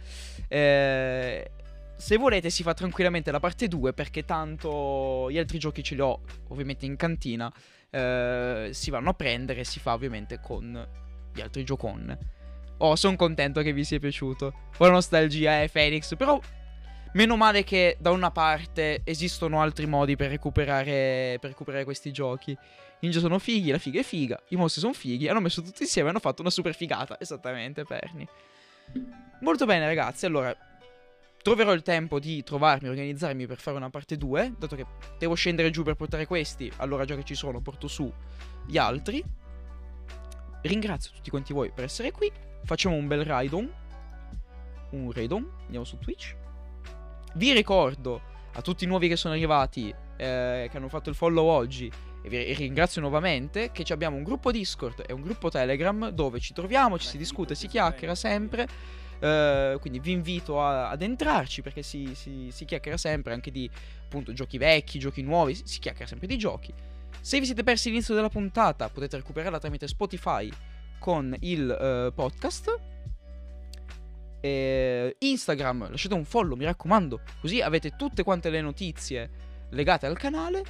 Eh, se volete si fa tranquillamente la parte 2 perché tanto gli altri giochi ce li ho ovviamente in cantina. Eh, si vanno a prendere e si fa ovviamente con gli altri giocon. Oh, sono contento che vi sia piaciuto. La nostalgia, eh, Phoenix. Però Meno male che da una parte esistono altri modi per recuperare, per recuperare questi giochi. I ninja sono fighi, la figa è figa, i mostri sono fighi, hanno messo tutti insieme e hanno fatto una super figata. Esattamente, Perni. Molto bene, ragazzi. Allora, troverò il tempo di trovarmi, organizzarmi per fare una parte 2. Dato che devo scendere giù per portare questi, allora già che ci sono, porto su gli altri. Ringrazio tutti quanti voi per essere qui. Facciamo un bel raidon. Un raidon. Andiamo su Twitch. Vi ricordo a tutti i nuovi che sono arrivati, eh, che hanno fatto il follow oggi, e vi ringrazio nuovamente, che abbiamo un gruppo Discord e un gruppo Telegram dove ci troviamo, ci si discute, si chiacchiera sempre. Eh, quindi vi invito a- ad entrarci perché si, si- si chiacchiera sempre anche di appunto giochi vecchi, giochi nuovi, si, si chiacchiera sempre di giochi. Se vi siete persi l'inizio della puntata potete recuperarla tramite Spotify con il eh, podcast. E Instagram, lasciate un follow, mi raccomando, così avete tutte quante le notizie legate al canale.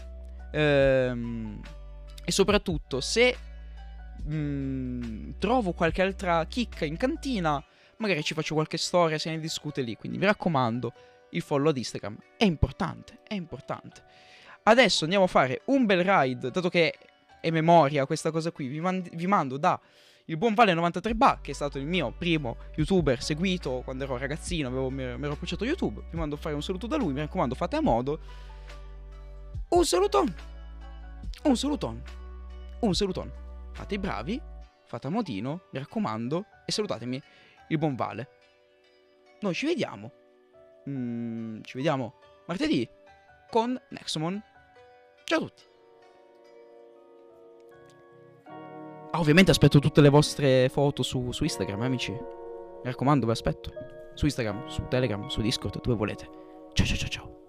Ehm, e soprattutto, se mm, trovo qualche altra chicca in cantina, magari ci faccio qualche storia, se ne discute lì. Quindi mi raccomando, il follow ad Instagram è importante, è importante. Adesso andiamo a fare un bel ride, dato che è memoria questa cosa qui, vi, mand- vi mando da il buon Vale 93 Ba, che è stato il mio primo youtuber seguito quando ero ragazzino, avevo, mi ero approcciato YouTube, vi mando a fare un saluto da lui, mi raccomando fate a modo. Un saluton, un saluton, un saluton. Fate i bravi, fate a modino, mi raccomando, e salutatemi il buon Vale. Noi ci vediamo. Mm, ci vediamo martedì con Nexomon. Ciao a tutti. Ah, ovviamente aspetto tutte le vostre foto su, su Instagram, eh, amici. Mi raccomando, vi aspetto. Su Instagram, su Telegram, su Discord, dove volete. Ciao ciao ciao ciao.